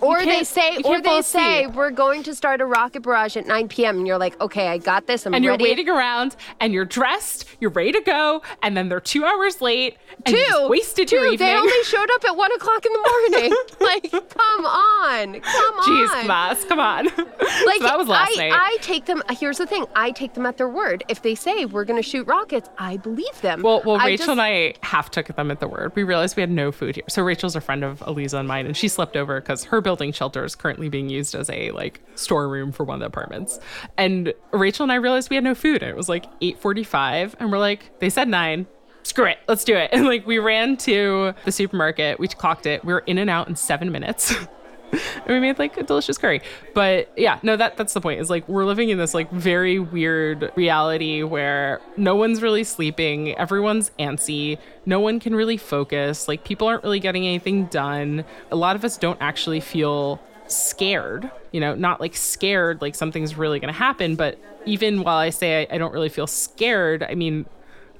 S7: or they say, or they say, we're going to start a rocket barrage at 9 p.m. And you're like, okay, I got this. I'm
S8: and
S7: ready.
S8: you're waiting around, and you're dressed, you're ready to go, and then they're two hours late. And
S7: two,
S8: wasted
S7: two.
S8: your evening.
S7: They only showed up at one o'clock in the morning. like, come on, come on.
S8: Jeez, Mas, come on.
S7: Like
S8: so that was last
S7: I,
S8: night.
S7: I take them. Here's the thing: I take them at their word. If they say we're going to shoot rockets, I believe them.
S8: Well, well,
S7: I
S8: Rachel
S7: just,
S8: and I half took them at the word. We realized we had no food here. So Rachel's a friend of Aliza and mine, and she slept over because her building shelter is currently being used as a like storeroom for one of the apartments. And Rachel and I realized we had no food. And it was like 8:45, and we're like, they said nine. Screw it, let's do it. And like we ran to the supermarket, we clocked it. We were in and out in seven minutes. and we made like a delicious curry. But yeah, no, that that's the point. Is like we're living in this like very weird reality where no one's really sleeping, everyone's antsy, no one can really focus, like people aren't really getting anything done. A lot of us don't actually feel scared, you know, not like scared like something's really going to happen, but even while I say I, I don't really feel scared, I mean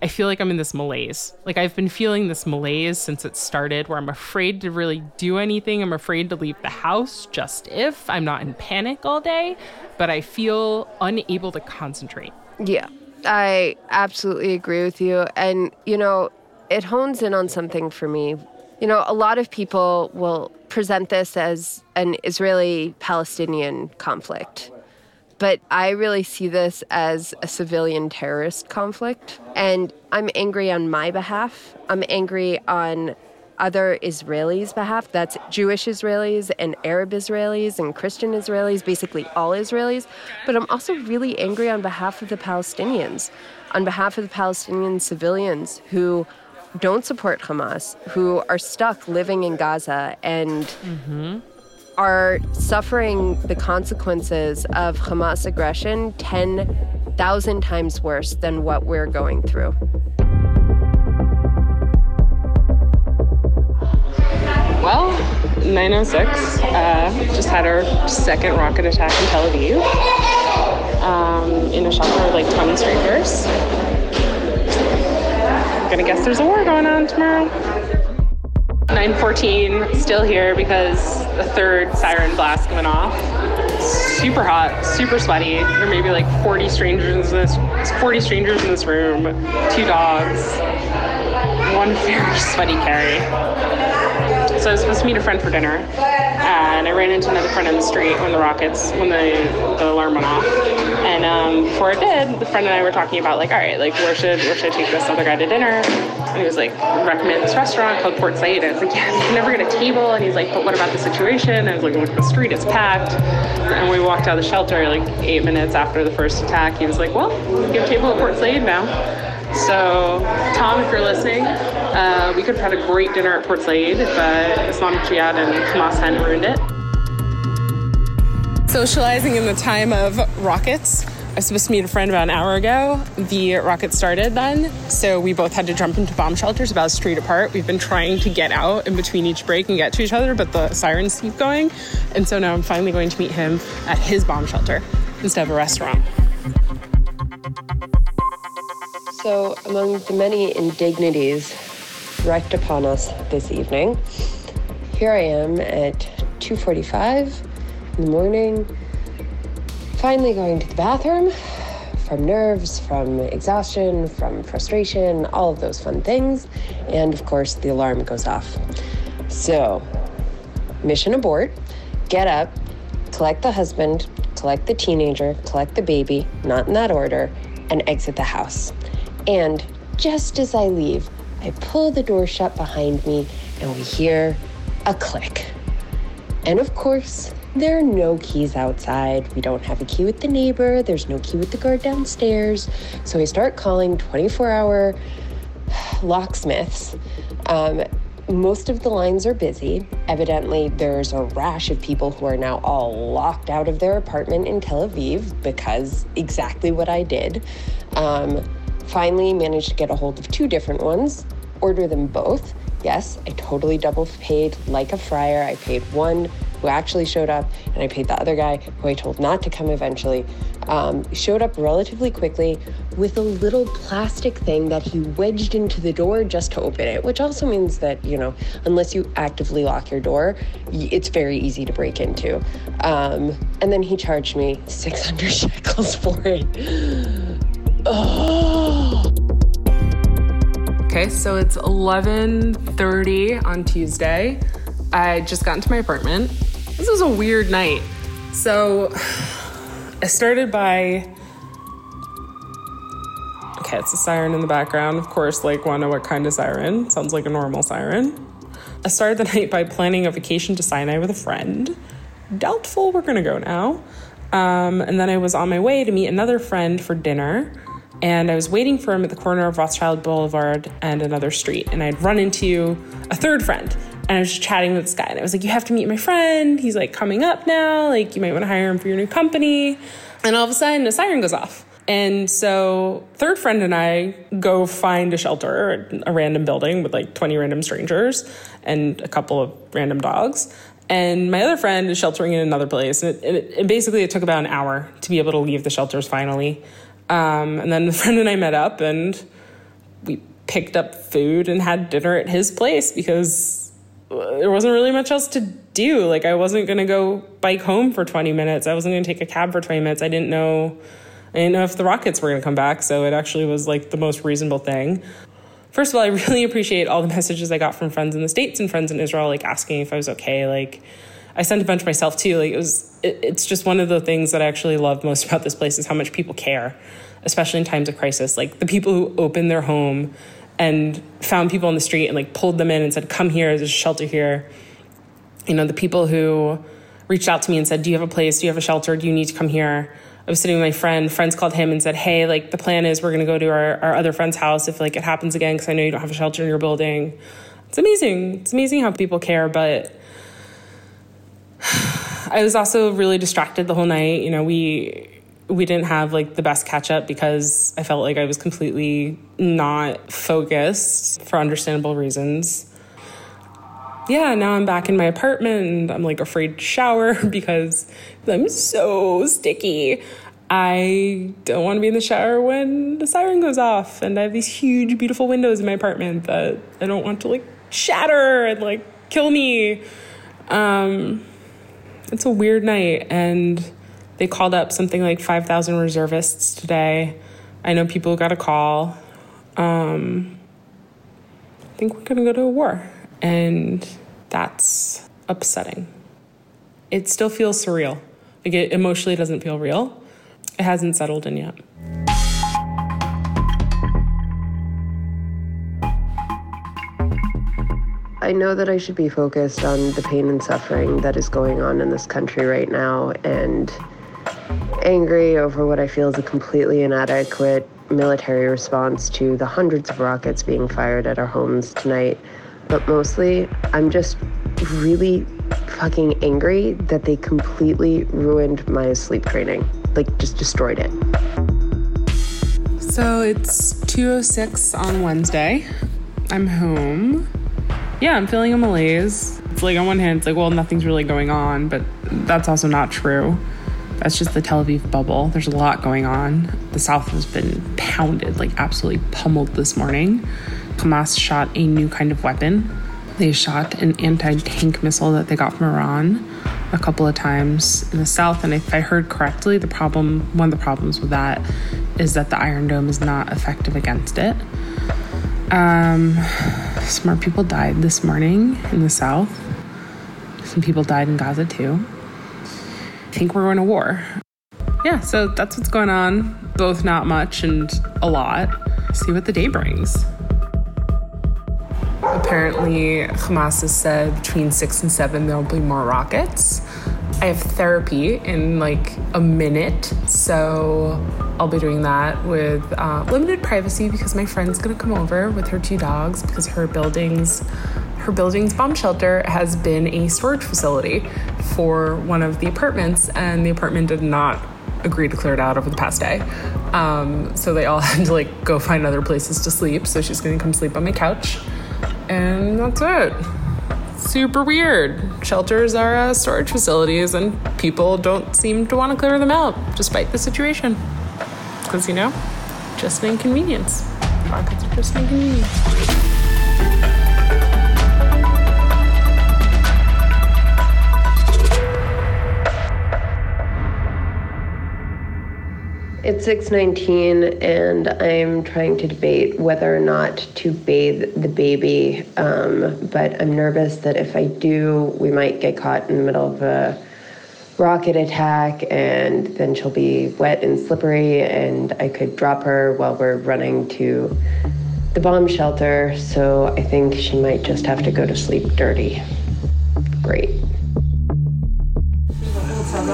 S8: I feel like I'm in this malaise. Like I've been feeling this malaise since it started where I'm afraid to really do anything. I'm afraid to leave the house just if I'm not in panic all day, but I feel unable to concentrate.
S7: Yeah, I absolutely agree with you. And, you know, it hones in on something for me. You know, a lot of people will present this as an Israeli Palestinian conflict. But I really see this as a civilian terrorist conflict. And I'm angry on my behalf. I'm angry on other Israelis' behalf. That's Jewish Israelis and Arab Israelis and Christian Israelis, basically all Israelis. But I'm also really angry on behalf of the Palestinians, on behalf of the Palestinian civilians who don't support Hamas, who are stuck living in Gaza and
S8: Mm-hmm.
S7: Are suffering the consequences of Hamas aggression 10,000 times worse than what we're going through.
S6: Well, 906 uh, just had our second rocket attack in Tel Aviv um, in a shelter like 20 strangers. I'm gonna guess there's a war going on tomorrow. 914 still here because the third siren blast went off. Super hot, super sweaty. There may be like 40 strangers in this 40 strangers in this room, two dogs, one very sweaty Carrie. So I was supposed to meet a friend for dinner, and I ran into another friend on the street when the rockets, when the, the alarm went off. And um, before it did, the friend and I were talking about like, all right, like where should where should I take this other guy to dinner? And he was like, recommend this restaurant called Port Said. And I was like, yeah, we can never get a table. And he's like, but what about the situation? And I was like, look, the street is packed. And we walked out of the shelter like eight minutes after the first attack. He was like, well, we get a table at Port Said now. So, Tom, if you're listening, uh, we could have had a great dinner at Port Said if uh, Islamic Jihad and Hamas hadn't ruined it. Socializing in the time of rockets. I was supposed to meet a friend about an hour ago. The rocket started then, so we both had to jump into bomb shelters about a street apart. We've been trying to get out in between each break and get to each other, but the sirens keep going. And so now I'm finally going to meet him at his bomb shelter instead of a restaurant.
S7: So, among the many indignities wreaked upon us this evening, here I am at 2:45 in the morning, finally going to the bathroom from nerves, from exhaustion, from frustration, all of those fun things. And of course, the alarm goes off. So, mission abort, get up, collect the husband, collect the teenager, collect the baby, not in that order, and exit the house. And just as I leave, I pull the door shut behind me and we hear a click. And of course, there are no keys outside. We don't have a key with the neighbor. There's no key with the guard downstairs. So I start calling 24 hour locksmiths. Um, most of the lines are busy. Evidently, there's a rash of people who are now all locked out of their apartment in Tel Aviv because exactly what I did. Um, finally, managed to get a hold of two different ones, order them both. Yes, I totally double paid like a friar. I paid one who actually showed up, and I paid the other guy who I told not to come eventually. Um, showed up relatively quickly with a little plastic thing that he wedged into the door just to open it, which also means that, you know, unless you actively lock your door, it's very easy to break into. Um, and then he charged me 600 shekels for it.
S6: Okay, so it's 11:30 on Tuesday. I just got into my apartment. This was a weird night. So I started by Okay, it's a siren in the background. Of course, like wanna what kind of siren? Sounds like a normal siren. I started the night by planning a vacation to Sinai with a friend. Doubtful we're gonna go now. Um, and then I was on my way to meet another friend for dinner and I was waiting for him at the corner of Rothschild Boulevard and another street. And I'd run into a third friend, and I was just chatting with this guy. And I was like, You have to meet my friend. He's like coming up now. Like, you might want to hire him for your new company. And all of a sudden, a siren goes off. And so, third friend and I go find a shelter, a random building with like 20 random strangers and a couple of random dogs. And my other friend is sheltering in another place. And, it, it, and basically, it took about an hour to be able to leave the shelters finally. Um, and then a friend and I met up and we picked up food and had dinner at his place because there wasn't really much else to do. Like, I wasn't going to go bike home for 20 minutes. I wasn't going to take a cab for 20 minutes. I didn't know. I didn't know if the rockets were going to come back, so it actually was like the most reasonable thing. First of all, I really appreciate all the messages I got from friends in the States and friends in Israel, like asking if I was okay. Like, I sent a bunch myself too. Like, it was, it, it's just one of the things that I actually love most about this place is how much people care, especially in times of crisis. Like, the people who opened their home and found people on the street and like pulled them in and said, "Come here, there's a shelter here." You know, the people who reached out to me and said, "Do you have a place? Do you have a shelter? Do you need to come here?" I was sitting with my friend. Friends called him and said, "Hey, like the plan is we're going to go to our, our other friend's house if like it happens again because I know you don't have a shelter in your building." It's amazing. It's amazing how people care, but I was also really distracted the whole night. You know, we we didn't have like the best catch up because I felt like I was completely not focused for understandable reasons. Yeah, now I'm back in my apartment and I'm like afraid to shower because I'm so sticky. I don't want to be in the shower when the siren goes off and I have these huge beautiful windows in my apartment that I don't want to like shatter and like kill me. Um it's a weird night and they called up something like 5,000 reservists today. I know people got a call. Um, I think we're going to go to a war. And that's upsetting. It still feels surreal. Like it emotionally doesn't feel real. It hasn't settled in yet.
S7: I know that I should be focused on the pain and suffering that is going on in this country right now and angry over what I feel is a completely inadequate military response to the hundreds of rockets being fired at our homes tonight. But mostly, I'm just really fucking angry that they completely ruined my sleep training. Like, just destroyed it.
S6: So it's 2.06 on Wednesday. I'm home. Yeah, I'm feeling a malaise. It's like on one hand, it's like, well, nothing's really going on, but that's also not true. That's just the Tel Aviv bubble. There's a lot going on. The South has been pounded, like absolutely pummeled this morning. Hamas shot a new kind of weapon. They shot an anti tank missile that they got from Iran a couple of times in the south. And if I heard correctly, the problem, one of the problems with that is that the Iron Dome is not effective against it. Um, smart people died this morning in the south. Some people died in Gaza too. I think we're going to war. Yeah, so that's what's going on. Both not much and a lot. See what the day brings. Apparently, Hamas has said between six and seven there'll be more rockets. I have therapy in like a minute, so I'll be doing that with uh, limited privacy because my friend's gonna come over with her two dogs because her building's her building's bomb shelter has been a storage facility for one of the apartments, and the apartment did not agree to clear it out over the past day. Um, so they all had to like go find other places to sleep. So she's gonna come sleep on my couch, and that's it. Super weird. Shelters are uh, storage facilities, and people don't seem to want to clear them out despite the situation. Because, you know, just an inconvenience. Rockets are just an inconvenience.
S7: It's 6:19 and I'm trying to debate whether or not to bathe the baby. Um, but I'm nervous that if I do, we might get caught in the middle of a rocket attack and then she'll be wet and slippery and I could drop her while we're running to the bomb shelter. So I think she might just have to go to sleep dirty. Great.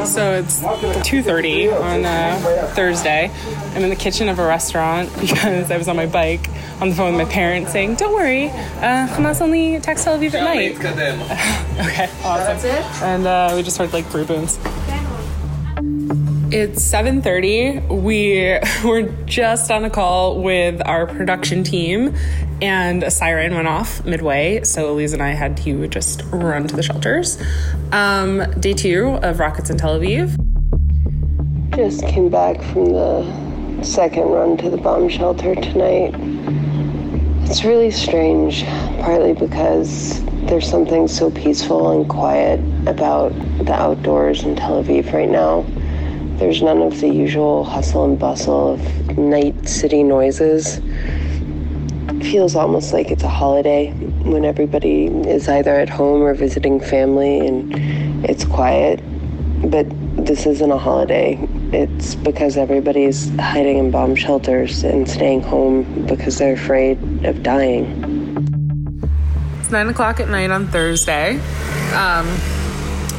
S6: So it's 2:30 on uh, Thursday. I'm in the kitchen of a restaurant because I was on my bike on the phone with my parents saying, "Don't worry, uh, Hamas only attacks Tel Aviv at night." okay, awesome. That's it. And uh, we just heard like three booms. It's 7:30. We were just on a call with our production team and a siren went off midway, so Aliza and I had to just run to the shelters. Um, day 2 of Rockets in Tel Aviv.
S7: Just came back from the second run to the bomb shelter tonight. It's really strange, partly because there's something so peaceful and quiet about the outdoors in Tel Aviv right now. There's none of the usual hustle and bustle of night city noises. It feels almost like it's a holiday when everybody is either at home or visiting family and it's quiet. But this isn't a holiday. It's because everybody's hiding in bomb shelters and staying home because they're afraid of dying.
S6: It's 9 o'clock at night on Thursday. Um,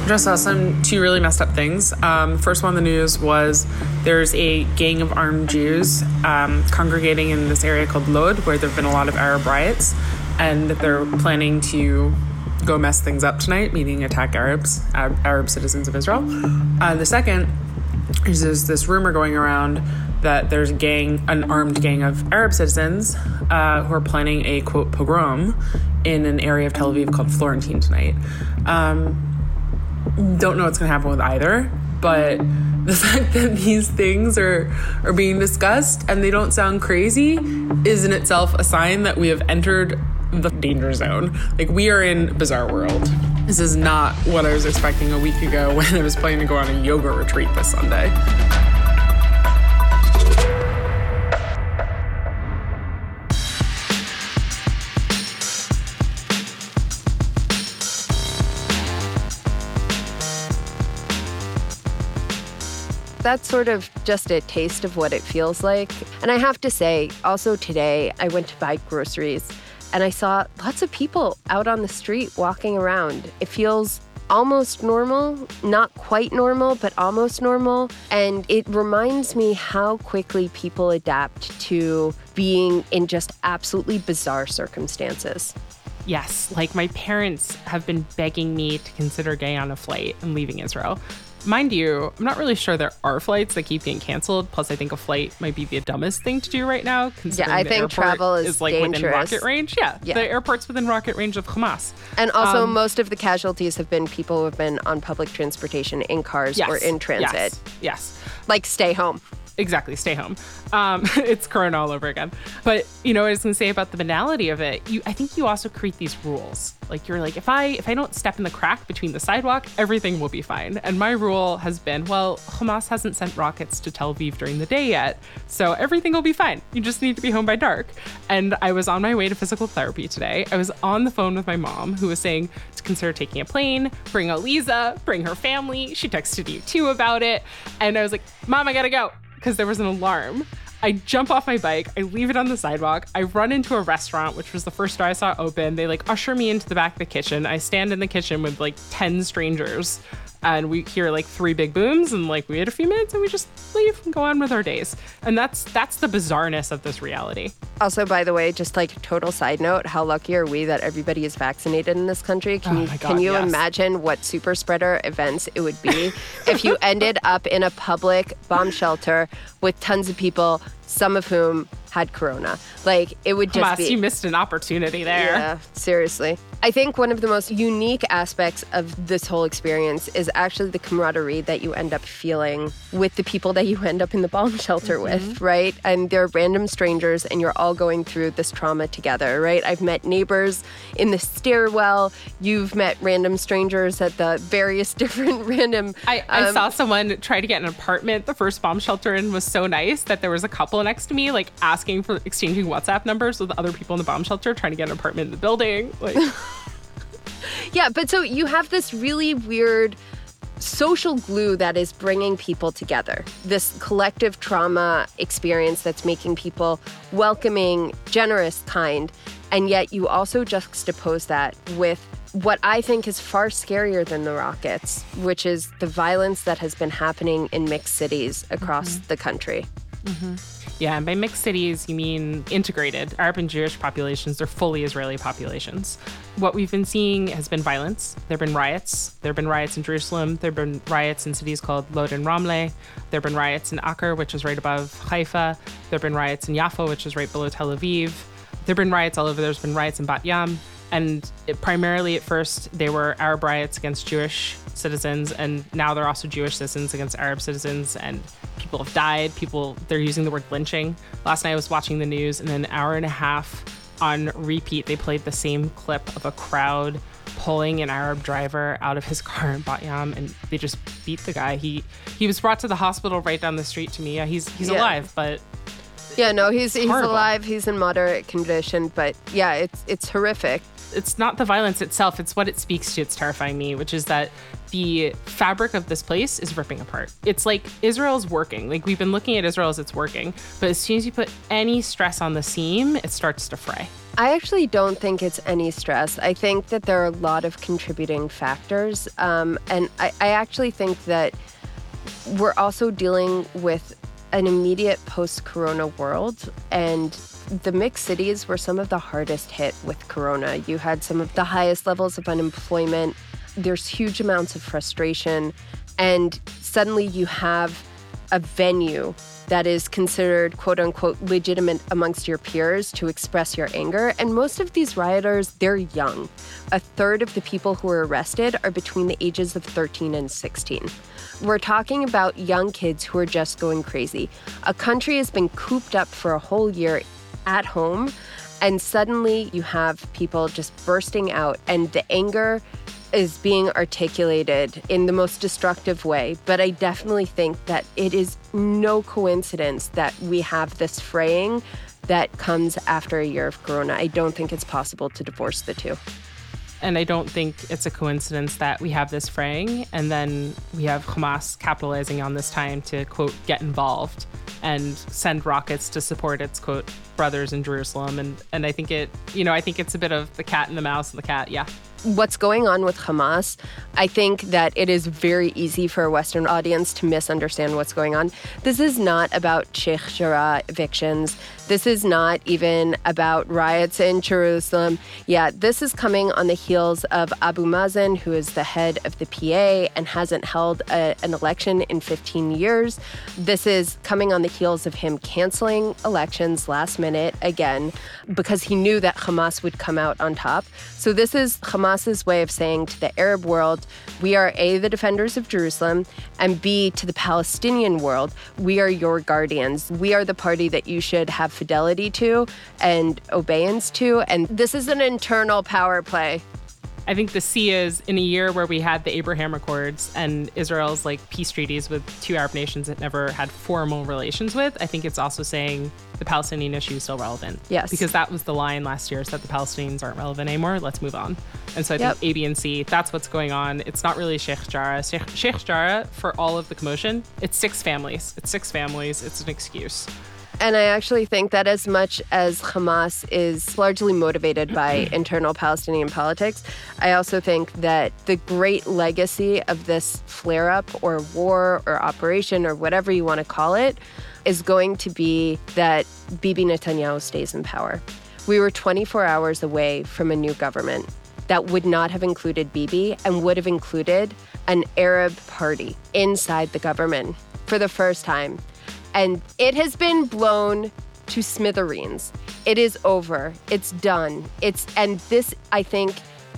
S6: just saw some two really messed up things. Um, first one on the news was there's a gang of armed Jews um, congregating in this area called Lod, where there have been a lot of Arab riots, and they're planning to go mess things up tonight, meaning attack Arabs, Arab, Arab citizens of Israel. Uh, the second is there's this rumor going around that there's a gang, an armed gang of Arab citizens uh, who are planning a quote pogrom in an area of Tel Aviv called Florentine tonight. Um, don't know what's going to happen with either, but the fact that these things are are being discussed and they don't sound crazy is in itself a sign that we have entered the danger zone. Like we are in bizarre world. This is not what I was expecting a week ago when I was planning to go on a yoga retreat this Sunday.
S7: That's sort of just a taste of what it feels like. And I have to say, also today, I went to buy groceries and I saw lots of people out on the street walking around. It feels almost normal, not quite normal, but almost normal. And it reminds me how quickly people adapt to being in just absolutely bizarre circumstances.
S8: Yes, like my parents have been begging me to consider getting on a flight and leaving Israel.
S6: Mind you, I'm not really sure there are flights that keep getting canceled. Plus, I think a flight might be the dumbest thing to do right now. Considering
S7: I
S6: the
S7: think travel is
S6: like within
S7: dangerous.
S6: rocket range. Yeah,
S7: Yeah.
S6: the airport's within rocket range of Hamas.
S7: And also,
S6: Um,
S7: most of the casualties have been people who have been on public transportation in cars
S6: Yes,
S7: or in transit.
S6: Yes, yes.
S7: Like, stay home.
S6: Exactly, stay home. Um, it's Corona all over again. But you know I was gonna say about the banality of it. You, I think you also create these rules. Like you're like, if I if I don't step in the crack between the sidewalk, everything will be fine. And my rule has been, well, Hamas hasn't sent rockets to Tel Aviv during the day yet, so everything will be fine. You just need to be home by dark. And I was on my way to physical therapy today. I was on the phone with my mom, who was saying to consider taking a plane, bring Aliza bring her family. She texted you too about it, and I was like, Mom, I gotta go because there was an alarm. I jump off my bike, I leave it on the sidewalk, I run into a restaurant, which was the first door I saw open. They like usher me into the back of the kitchen. I stand in the kitchen with like 10 strangers and we hear like three big booms and like we had a few minutes and we just leave and go on with our days. And that's that's the bizarreness of this reality.
S7: Also, by the way, just like total side note, how lucky are we that everybody is vaccinated in this country? Can
S6: Oh
S7: you
S6: God,
S7: can you
S6: yes.
S7: imagine what super spreader events it would be if you ended up in a public bomb shelter with tons of people, some of whom had corona? Like it would just
S6: Hamas,
S7: be
S6: you missed an opportunity there.
S7: Yeah, seriously. I think one of the most unique aspects of this whole experience is actually the camaraderie that you end up feeling with the people that you end up in the bomb shelter with, right? And they're random strangers and you're all going through this trauma together, right? I've met neighbors in the stairwell. You've met random strangers at the various different random.
S6: I, I
S7: um,
S6: saw someone try to get an apartment. The first bomb shelter in was so nice that there was a couple next to me, like asking for exchanging WhatsApp numbers with other people in the bomb shelter, trying to get an apartment in the building. Like,
S7: Yeah, but so you have this really weird social glue that is bringing people together. This collective trauma experience that's making people welcoming, generous, kind. And yet you also juxtapose that with what I think is far scarier than the rockets, which is the violence that has been happening in mixed cities across mm-hmm. the country. Mm-hmm.
S6: Yeah, and by mixed cities, you mean integrated. Arab and Jewish populations, they're fully Israeli populations. What we've been seeing has been violence. There have been riots. There have been riots in Jerusalem. There have been riots in cities called Lod and Ramle. There have been riots in Acre, which is right above Haifa. There have been riots in Yaffo, which is right below Tel Aviv. There have been riots all over. There's been riots in Bat Yam. And it, primarily at first, they were Arab riots against Jewish citizens, and now they're also Jewish citizens against Arab citizens. And people have died. People, they're using the word lynching. Last night I was watching the news, and an hour and a half on repeat, they played the same clip of a crowd pulling an Arab driver out of his car in Bat Yam, and they just beat the guy. He he was brought to the hospital right down the street to me. Yeah, he's he's
S7: Yeah.
S6: alive, but
S7: Yeah, no, he's he's
S6: horrible.
S7: alive. He's in moderate condition, but yeah, it's it's horrific.
S6: it's not the violence itself, it's what it speaks to. It's terrifying me, which is that the fabric of this place is ripping apart. It's like Israel's working. Like we've been looking at Israel as it's working, but as soon as you put any stress on the seam, it starts to fray.
S7: I actually don't think it's any stress. I think that there are a lot of contributing factors. Um, and I, I actually think that we're also dealing with an immediate post corona world. And the mixed cities were some of the hardest hit with corona. You had some of the highest levels of unemployment, there's huge amounts of frustration. And suddenly you have a venue that is considered quote unquote legitimate amongst your peers to express your anger. And most of these rioters, they're young. A third of the people who are arrested are between the ages of 13 and 16. We're talking about young kids who are just going crazy. A country has been cooped up for a whole year at home, and suddenly you have people just bursting out, and the anger is being articulated in the most destructive way. But I definitely think that it is no coincidence that we have this fraying that comes after a year of Corona. I don't think it's possible to divorce the two.
S6: And I don't think it's a coincidence that we have this fraying and then we have Hamas capitalizing on this time to, quote, get involved and send rockets to support its, quote, brothers in Jerusalem. And, and I think it, you know, I think it's a bit of the cat and the mouse and the cat. Yeah.
S7: what's going on with Hamas, I think that it is very easy for a Western audience to misunderstand what's going on. This is not about Sheikh Jarrah evictions. This is not even about riots in Jerusalem. Yeah, this is coming on the heels of Abu Mazen, who is the head of the PA and hasn't held a, an election in 15 years. This is coming on the heels of him canceling elections last again because he knew that Hamas would come out on top. So, this is Hamas's way of saying to the Arab world, we are A, the defenders of Jerusalem, and B, to the Palestinian world, we are your guardians. We are the party that you should have fidelity to and obeyance to. And this is an internal power play.
S6: I think the C is in a year where we had the Abraham Accords and Israel's like peace treaties with two Arab nations it never had formal relations with. I think it's also saying the Palestinian issue is still relevant.
S7: Yes.
S6: Because that was the line last year is that the Palestinians aren't relevant anymore. Let's move on. And so I
S7: Yep.
S6: think A, B, and C, that's what's going on. It's not really Sheikh Jarrah. Sheikh, Sheikh Jarrah, for all of the commotion, it's six families. It's six families. It's an excuse.
S7: And I actually think that as much as Hamas is largely motivated by internal Palestinian politics, I also think that the great legacy of this flare up or war or operation or whatever you want to call it is going to be that Bibi Netanyahu stays in power. We were 24 hours away from a new government that would not have included Bibi and would have included an Arab party inside the government for the first time and it has been blown to smithereens. It is over. It's done. It's and this I think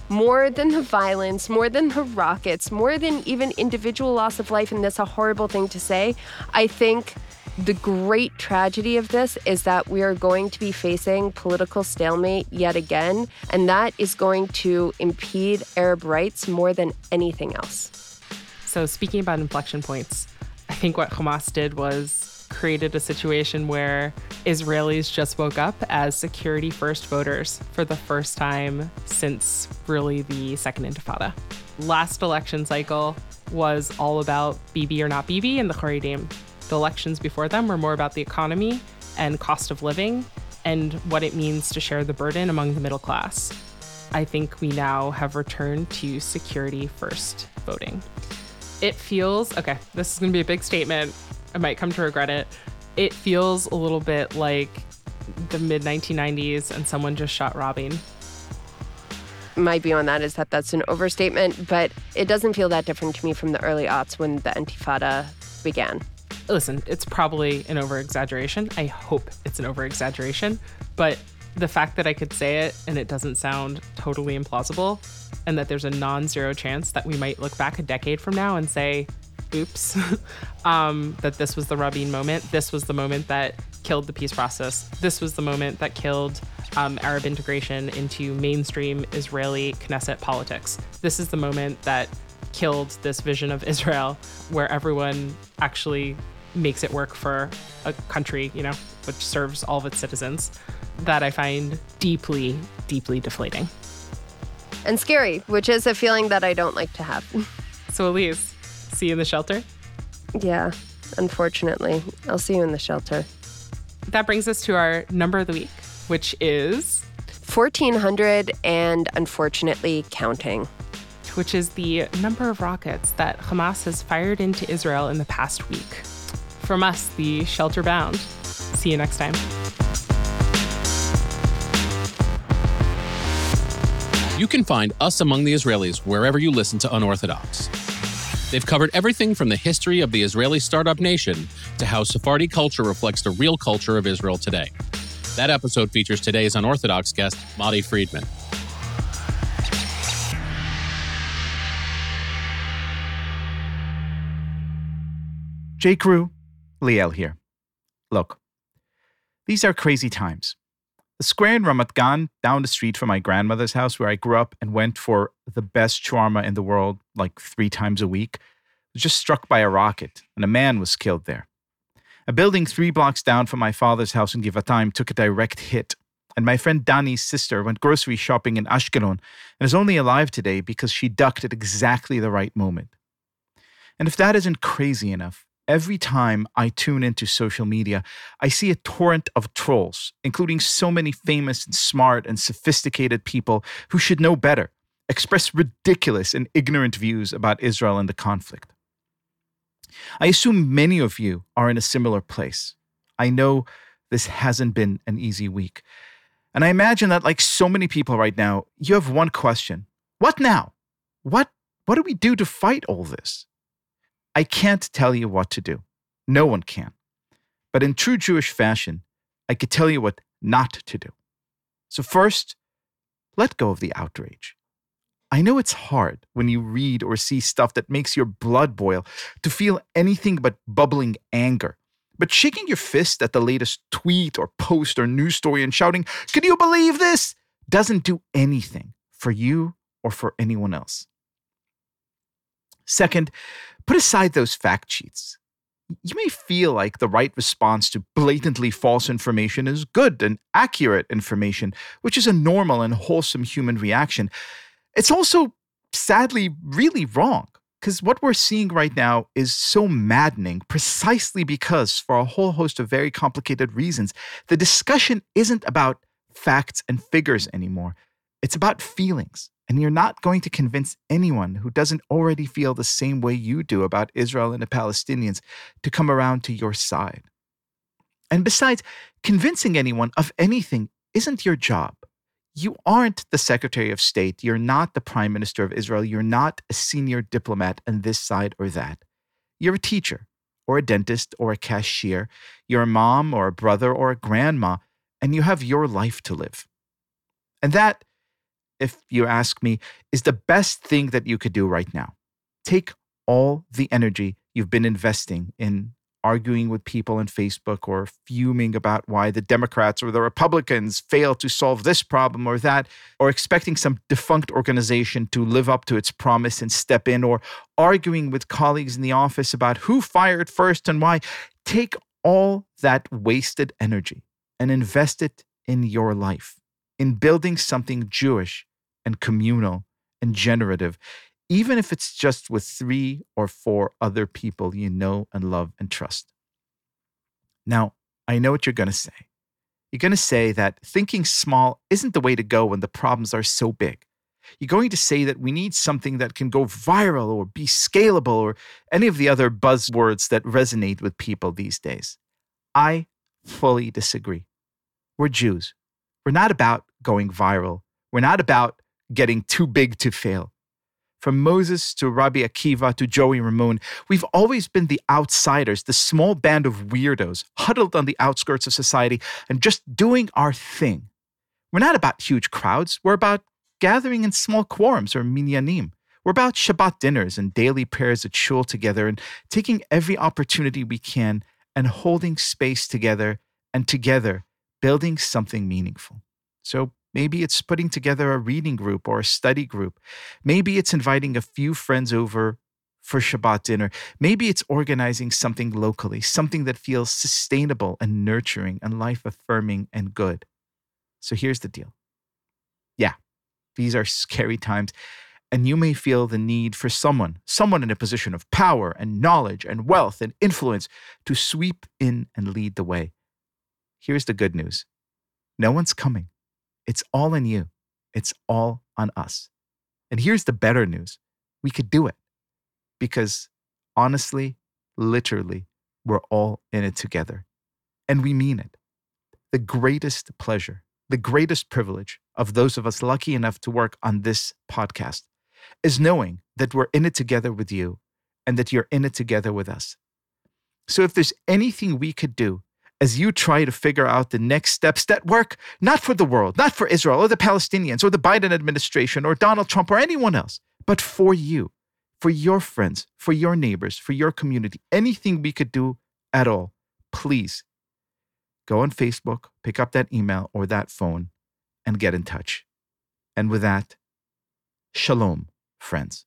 S7: more than the violence, more than the rockets, more than even individual loss of life and that's a horrible thing to say. I think the great tragedy of this is that we are going to be facing political stalemate yet again, and that is going to impede Arab rights more than anything else.
S6: So, speaking about inflection points, I think what Hamas did was created a situation where Israelis just woke up as security first voters for the first time since really the second intifada. Last election cycle was all about Bibi or not Bibi and the Haredim. The elections before them were more about the economy and cost of living and what it means to share the burden among the middle class. I think we now have returned to security first voting. It feels okay, this is going to be a big statement. I might come to regret it. It feels a little bit like the mid 1990s and someone just shot Rabin.
S7: my view on that is that that's an overstatement, but it doesn't feel that different to me from the early aughts when the Intifada began.
S6: Listen, it's probably an over exaggeration. I hope it's an over exaggeration, but the fact that I could say it and it doesn't sound totally implausible, and that there's a non zero chance that we might look back a decade from now and say, oops, um, that this was the Rabin moment. This was the moment that killed the peace process. This was the moment that killed um, Arab integration into mainstream Israeli Knesset politics. This is the moment that killed this vision of Israel where everyone actually makes it work for a country, you know, which serves all of its citizens. That I find deeply, deeply deflating.
S7: And scary, which is a feeling that I don't like to have.
S6: So, Aliza, see you in the shelter.
S7: yeah, unfortunately. I'll see you in the shelter.
S6: That brings us to our number of the week, which is
S7: 1400 and unfortunately counting.
S6: which is the number of rockets that Hamas has fired into Israel in the past week. From us, the shelter bound. See you next time.
S5: You can find Us Among the Israelis wherever you listen to Unorthodox. They've covered everything from the history of the Israeli startup nation to how Sephardi culture reflects the real culture of Israel today. That episode features today's Unorthodox guest, Matti Friedman.
S4: J. Crew, Liel here. Look, these are crazy times. The square in Ramat Gan, down the street from my grandmother's house where I grew up and went for the best shawarma in the world like three times a week, was just struck by a rocket and a man was killed there. A building three blocks down from my father's house in Givatayim took a direct hit, and my friend Dani's sister went grocery shopping in Ashkelon and is only alive today because she ducked at exactly the right moment. And if that isn't crazy enough, every time I tune into social media, I see a torrent of trolls, including so many famous and smart and sophisticated people who should know better, express ridiculous and ignorant views about Israel and the conflict. I assume many of you are in a similar place. I know this hasn't been an easy week. And I imagine that, like so many people right now, you have one question What now? What, what do we do to fight all this? I can't tell you what to do. No one can. But in true Jewish fashion, I could tell you what not to do. So, first, let go of the outrage. I know it's hard when you read or see stuff that makes your blood boil to feel anything but bubbling anger. But shaking your fist at the latest tweet or post or news story and shouting, Can you believe this? doesn't do anything for you or for anyone else. Second, put aside those fact sheets. You may feel like the right response to blatantly false information is good and accurate information, which is a normal and wholesome human reaction. It's also sadly really wrong because what we're seeing right now is so maddening precisely because, for a whole host of very complicated reasons, the discussion isn't about facts and figures anymore. It's about feelings. And you're not going to convince anyone who doesn't already feel the same way you do about Israel and the Palestinians to come around to your side. And besides, convincing anyone of anything isn't your job. You aren't the Secretary of State. You're not the Prime Minister of Israel. You're not a senior diplomat on this side or that. You're a teacher, or a dentist, or a cashier. You're a mom, or a brother, or a grandma, and you have your life to live. And that if you ask me, is the best thing that you could do right now. Take all the energy you've been investing in arguing with people on Facebook or fuming about why the Democrats or the Republicans fail to solve this problem or that, or expecting some defunct organization to live up to its promise and step in, or arguing with colleagues in the office about who fired first and why. Take all that wasted energy and invest it in your life, in building something Jewish and communal and generative, even if it's just with three or four other people you know and love and trust. Now, I know what you're going to say. You're going to say that thinking small isn't the way to go when the problems are so big. You're going to say that we need something that can go viral or be scalable or any of the other buzzwords that resonate with people these days. I fully disagree. We're Jews. We're not about going viral. We're not about getting too big to fail. From Moses to Rabbi Akiva to Joey Ramone, we've always been the outsiders, the small band of weirdos huddled on the outskirts of society and just doing our thing. We're not about huge crowds, we're about gathering in small quorums or minyanim. We're about Shabbat dinners and daily prayers at shul together and taking every opportunity we can and holding space together and together building something meaningful. So Maybe it's putting together a reading group or a study group. Maybe it's inviting a few friends over for Shabbat dinner. Maybe it's organizing something locally, something that feels sustainable and nurturing and life affirming and good. So here's the deal. Yeah, these are scary times. And you may feel the need for someone, someone in a position of power and knowledge and wealth and influence to sweep in and lead the way. Here's the good news no one's coming. It's all in you, it's all on us. And here's the better news we could do it because honestly, literally, we're all in it together. And we mean it. The greatest pleasure, the greatest privilege of those of us lucky enough to work on this podcast is knowing that we're in it together with you and that you're in it together with us. So if there's anything we could do as you try to figure out the next steps that work not for the world, not for Israel or the Palestinians or the Biden administration or Donald Trump or anyone else, but for you, for your friends, for your neighbors, for your community, anything we could do at all, please go on Facebook, pick up that email or that phone, and get in touch. And with that, shalom, friends.